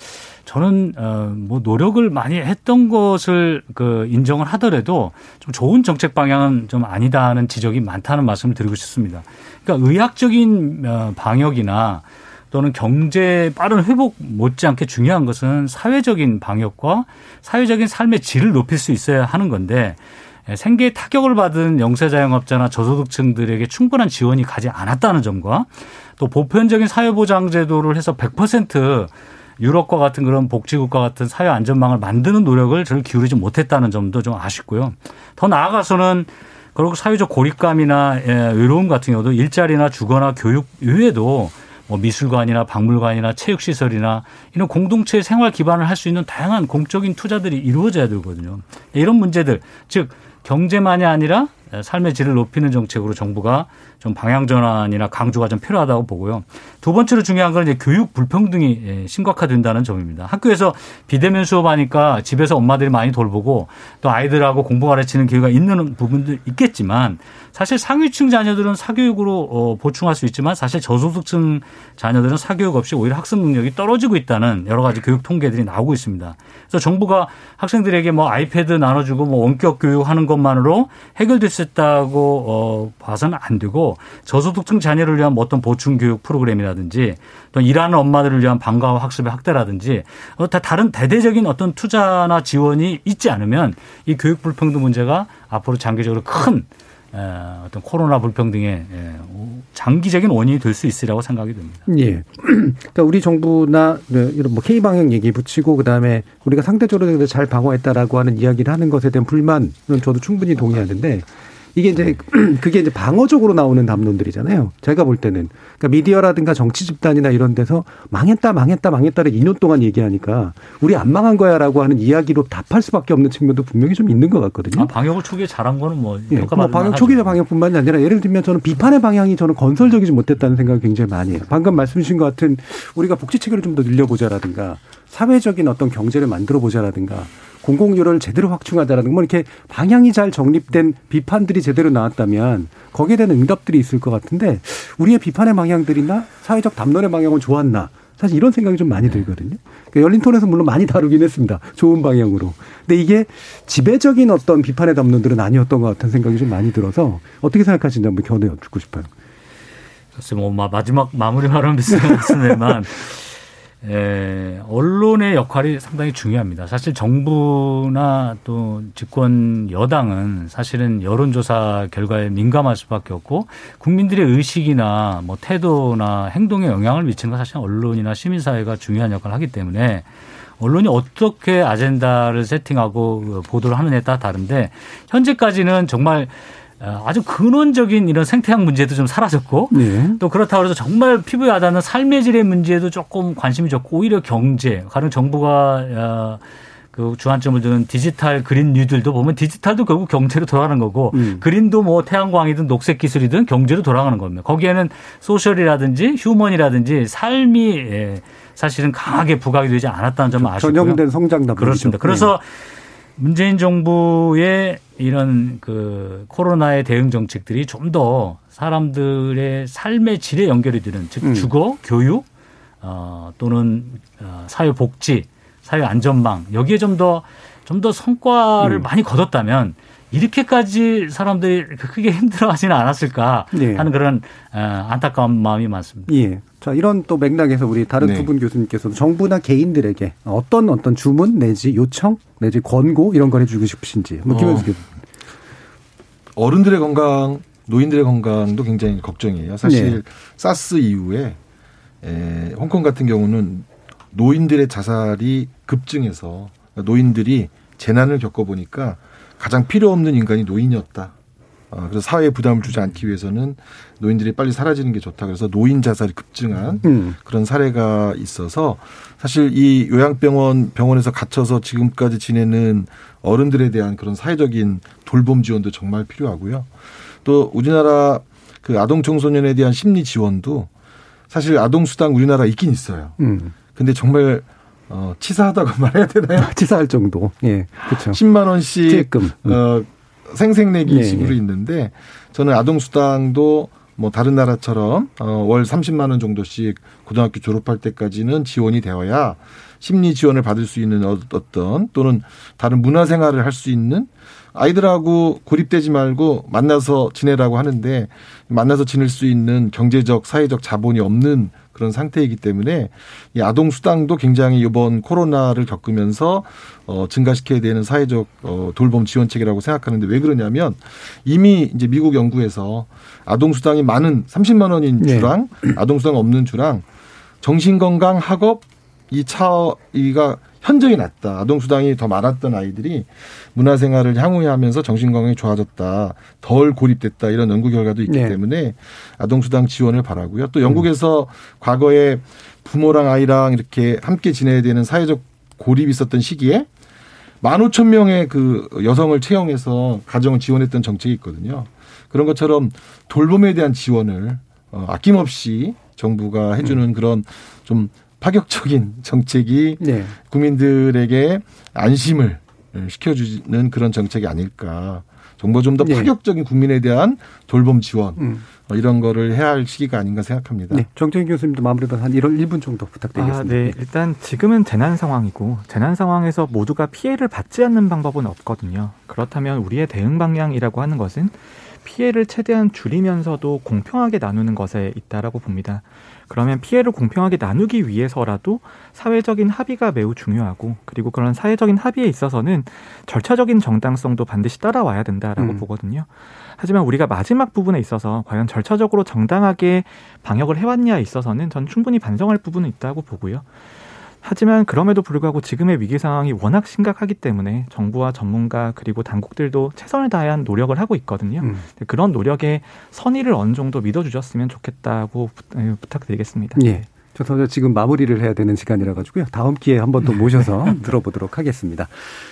저는 어뭐 노력을 많이 했던 것을 그 인정을 하더라도 좀 좋은 정책 방향은 좀 아니다는 지적이 많다는 말씀을 드리고 싶습니다. 그러니까 의학적인 어, 방역이나 또는 경제 빠른 회복 못지않게 중요한 것은 사회적인 방역과 사회적인 삶의 질을 높일 수 있어야 하는 건데 생계에 타격을 받은 영세 자영업자나 저소득층들에게 충분한 지원이 가지 않았다는 점과 또 보편적인 사회보장 제도를 해서 100% 유럽과 같은 그런 복지국가 같은 사회 안전망을 만드는 노력을 절 기울이지 못했다는 점도 좀 아쉽고요. 더 나아가서는 그리고 사회적 고립감이나 예, 외로움 같은 경우도 일자리나 주거나 교육 이외에도 뭐 미술관이나 박물관이나 체육시설이나 이런 공동체 생활 기반을 할 수 있는 다양한 공적인 투자들이 이루어져야 되거든요. 이런 문제들, 즉 경제만이 아니라 삶의 질을 높이는 정책으로 정부가 좀 방향 전환이나 강조가 좀 필요하다고 보고요. 두 번째로 중요한 건 이제 교육 불평등이 예, 심각화된다는 점입니다. 학교에서 비대면 수업하니까 집에서 엄마들이 많이 돌보고 또 아이들하고 공부 가르치는 기회가 있는 부분도 있겠지만 사실 상위층 자녀들은 사교육으로 어, 보충할 수 있지만 사실 저소득층 자녀들은 사교육 없이 오히려 학습 능력이 떨어지고 있다는 여러 가지 교육 통계들이 나오고 있습니다. 그래서 정부가 학생들에게 뭐 아이패드 나눠주고 뭐 원격 교육하는 것만으로 해결될 수 있다고 어, 봐서는 안 되고 저소득층 자녀를 위한 뭐 어떤 보충 교육 프로그램이라든지 또 일하는 엄마들을 위한 방과후 학습의 확대라든지 어, 다 다른 대대적인 어떤 투자나 지원이 있지 않으면 이 교육 불평등 문제가 앞으로 장기적으로 큰 어떤 코로나 불평등의 장기적인 원인이 될 수 있으리라고 생각이 듭니다. 예. [CLEARS THROAT] 그러니까 우리 정부나 네, 이런 뭐 K 방역 얘기 붙이고 그다음에 우리가 상대적으로 잘 방어했다라고 하는 이야기를 하는 것에 대한 불만은 저도 충분히 동의하는데 이게 이제 [CLEARS THROAT] 그게 이제 방어적으로 나오는 담론들이잖아요. 제가 볼 때는 그러니까 미디어라든가 정치 집단이나 이런 데서 망했다 망했다 망했다를 2년 동안 얘기하니까 우리 안 망한 거야라고 하는 이야기로 답할 수밖에 없는 측면도 분명히 좀 있는 것 같거든요. 아, 방역을 초기에 잘한 거는 뭐, 예, 뭐 방역 초기의 방역뿐만이 아니라 예를 들면 저는 비판의 방향이 저는 건설적이지 못했다는 생각을 굉장히 많이 해요. 방금 말씀 주신 것 같은 우리가 복지 체계를 좀 더 늘려보자라든가 사회적인 어떤 경제를 만들어 보자라든가 공공유료를 제대로 확충하자라는 뭐 이렇게 방향이 잘 정립된 비판들이 제대로 나왔다면 거기에 대한 응답들이 있을 것 같은데 우리의 비판의 방향들이나 사회적 담론의 방향은 좋았나 사실 이런 생각이 좀 많이 들거든요. 그러니까 열린 톤에서 물론 많이 다루긴 했습니다. 좋은 방향으로. 근데 이게 지배적인 어떤 비판의 담론들은 아니었던 것 같은 생각이 좀 많이 들어서 어떻게 생각하시는지 한번 견해 여쭙고 싶어요. 글쎄 뭐 마지막 마무리 발언 비슷한 것같습니만 에, 언론의 역할이 상당히 중요합니다. 사실 정부나 또 집권 여당은 사실은 여론조사 결과에 민감할 수밖에 없고 국민들의 의식이나 뭐 태도나 행동에 영향을 미치는 건 사실 언론이나 시민사회가 중요한 역할을 하기 때문에 언론이 어떻게 아젠다를 세팅하고 보도를 하느냐에 따라 다른데 현재까지는 정말 어, 아주 근원적인 이런 생태학 문제도 좀 사라졌고 네. 또 그렇다고 해서 정말 피부에 와닿는 삶의 질의 문제도 조금 관심이 적고 오히려 경제 가령 정부가 어, 그 주안점을 두는 디지털 그린 뉴들도 보면 디지털도 결국 경제로 돌아가는 거고 음. 그린도 뭐 태양광이든 녹색 기술이든 경제로 돌아가는 겁니다. 거기에는 소셜이라든지 휴먼이라든지 삶이 예, 사실은 강하게 부각이 되지 않았다는 점을 아시고요. 전형된 성장 담 그렇습니다. 그래서 네. 문재인 정부의 이런 그 코로나의 대응 정책들이 좀 더 사람들의 삶의 질에 연결이 되는 즉 음. 주거, 교육 어, 또는 어, 사회 복지, 사회 안전망 여기에 좀 더 좀더 성과를 음. 많이 거뒀다면 이렇게까지 사람들이 크게 힘들어하지는 않았을까 네. 하는 그런 어, 안타까운 마음이 많습니다. 예. 자 이런 또 맥락에서 우리 다른 네. 두분 교수님께서도 정부나 개인들에게 어떤 어떤 주문 내지 요청 내지 권고 이런 걸 해주고 싶으신지 뭐 김현수 어. 교수. 어른들의 건강, 노인들의 건강도 굉장히 걱정이에요. 사실 네. 사스 이후에 에, 홍콩 같은 경우는 노인들의 자살이 급증해서 노인들이 재난을 겪어보니까 가장 필요 없는 인간이 노인이었다. 어, 그래서 사회에 부담을 주지 않기 위해서는 노인들이 빨리 사라지는 게 좋다. 그래서 노인 자살이 급증한 음. 그런 사례가 있어서 사실 이 요양병원 병원에서 갇혀서 지금까지 지내는 어른들에 대한 그런 사회적인 돌봄 지원도 정말 필요하고요. 또 우리나라 그 아동 청소년에 대한 심리 지원도 사실 아동 수당 우리나라 있긴 있어요. 음. 근데 정말 어, 치사하다고 [LAUGHS] 말해야 되나요? [LAUGHS] 치사할 정도. 예. 그렇죠. 10만 원씩 기금. 어, 생생내기 네, 식으로 네. 있는데 저는 아동 수당도 뭐 다른 나라처럼 어, 월 30만 원 정도씩 고등학교 졸업할 때까지는 지원이 되어야 심리 지원을 받을 수 있는 어떤 또는 다른 문화 생활을 할 수 있는 아이들하고 고립되지 말고 만나서 지내라고 하는데 만나서 지낼 수 있는 경제적 사회적 자본이 없는 그런 상태이기 때문에 이 아동 수당도 굉장히 이번 코로나를 겪으면서 어 증가시켜야 되는 사회적 어 돌봄 지원책이라고 생각하는데 왜 그러냐면 이미 이제 미국 연구에서 아동 수당이 많은 30만 원인 네. 주랑 네. 아동 수당 없는 주랑 정신 건강 학업 이 차이가 현저히 낮다. 아동수당이 더 많았던 아이들이 문화생활을 향후에 하면서 정신건강이 좋아졌다. 덜 고립됐다. 이런 연구 결과도 있기 네. 때문에 아동수당 지원을 바라고요. 또 영국에서 음. 과거에 부모랑 아이랑 이렇게 함께 지내야 되는 사회적 고립이 있었던 시기에 만 오천 명의 그 여성을 채용해서 가정을 지원했던 정책이 있거든요. 그런 것처럼 돌봄에 대한 지원을 어, 아낌없이 정부가 해주는 음. 그런 좀 파격적인 정책이 네. 국민들에게 안심을 시켜주는 그런 정책이 아닐까. 정부 좀더 네. 파격적인 국민에 대한 돌봄 지원 음. 어, 이런 거를 해야 할 시기가 아닌가 생각합니다. 네. 정태인 교수님도 마무리로 한 1월 1분 정도 부탁드리겠습니다. 아, 네. 일단 지금은 재난 상황이고 재난 상황에서 모두가 피해를 받지 않는 방법은 없거든요. 그렇다면 우리의 대응 방향이라고 하는 것은 피해를 최대한 줄이면서도 공평하게 나누는 것에 있다라고 봅니다. 그러면 피해를 공평하게 나누기 위해서라도 사회적인 합의가 매우 중요하고 그리고 그런 사회적인 합의에 있어서는 절차적인 정당성도 반드시 따라와야 된다라고 음. 보거든요. 하지만 우리가 마지막 부분에 있어서 과연 절차적으로 정당하게 방역을 해왔냐에 있어서는 전 충분히 반성할 부분은 있다고 보고요. 하지만 그럼에도 불구하고 지금의 위기 상황이 워낙 심각하기 때문에 정부와 전문가 그리고 당국들도 최선을 다한 노력을 하고 있거든요. 음. 그런 노력에 선의를 어느 정도 믿어주셨으면 좋겠다고 부탁드리겠습니다. 예. 저서 지금 마무리를 해야 되는 시간이라 가지고요. 다음 기회에 한 번 더 모셔서 [LAUGHS] 들어보도록 하겠습니다.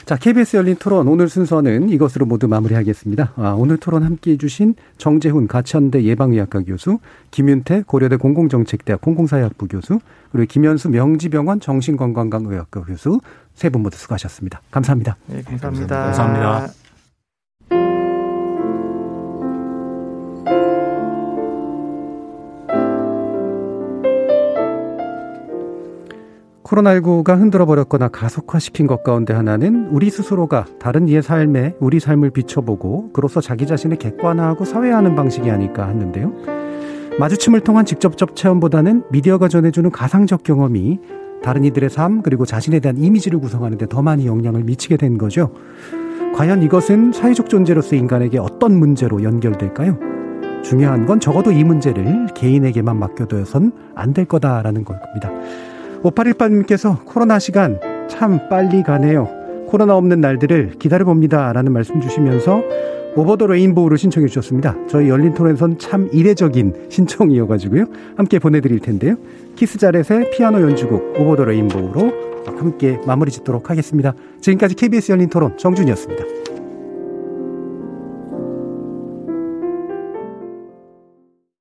자, KBS 열린 토론 오늘 순서는 이것으로 모두 마무리하겠습니다. 아, 오늘 토론 함께 해주신 정재훈 가천대 예방의학과 교수, 김윤태 고려대 공공정책대학 공공사회학부 교수, 그리고 김현수 명지병원 정신건강의학과 교수 세 분 모두 수고하셨습니다. 감사합니다. 네, 감사합니다. 감사합니다. 코로나19가 흔들어 버렸거나 가속화시킨 것 가운데 하나는 우리 스스로가 다른 이의 삶에 우리 삶을 비춰보고 그로써 자기 자신을 객관화하고 사회화하는 방식이 아닐까 했는데요. 마주침을 통한 직접적 체험보다는 미디어가 전해주는 가상적 경험이 다른 이들의 삶 그리고 자신에 대한 이미지를 구성하는 데 더 많이 영향을 미치게 된 거죠. 과연 이것은 사회적 존재로서 인간에게 어떤 문제로 연결될까요? 중요한 건 적어도 이 문제를 개인에게만 맡겨둬선 안 될 거다라는 겁니다. 5818님께서 코로나 시간 참 빨리 가네요. 코로나 없는 날들을 기다려봅니다. 라는 말씀 주시면서 Over the Rainbow를 신청해 주셨습니다. 저희 열린 토론에선 참 이례적인 신청이어가지고요. 함께 보내드릴 텐데요. 키스 자렛의 피아노 연주곡 Over the Rainbow로 함께 마무리 짓도록 하겠습니다. 지금까지 KBS 열린 토론 정준희였습니다.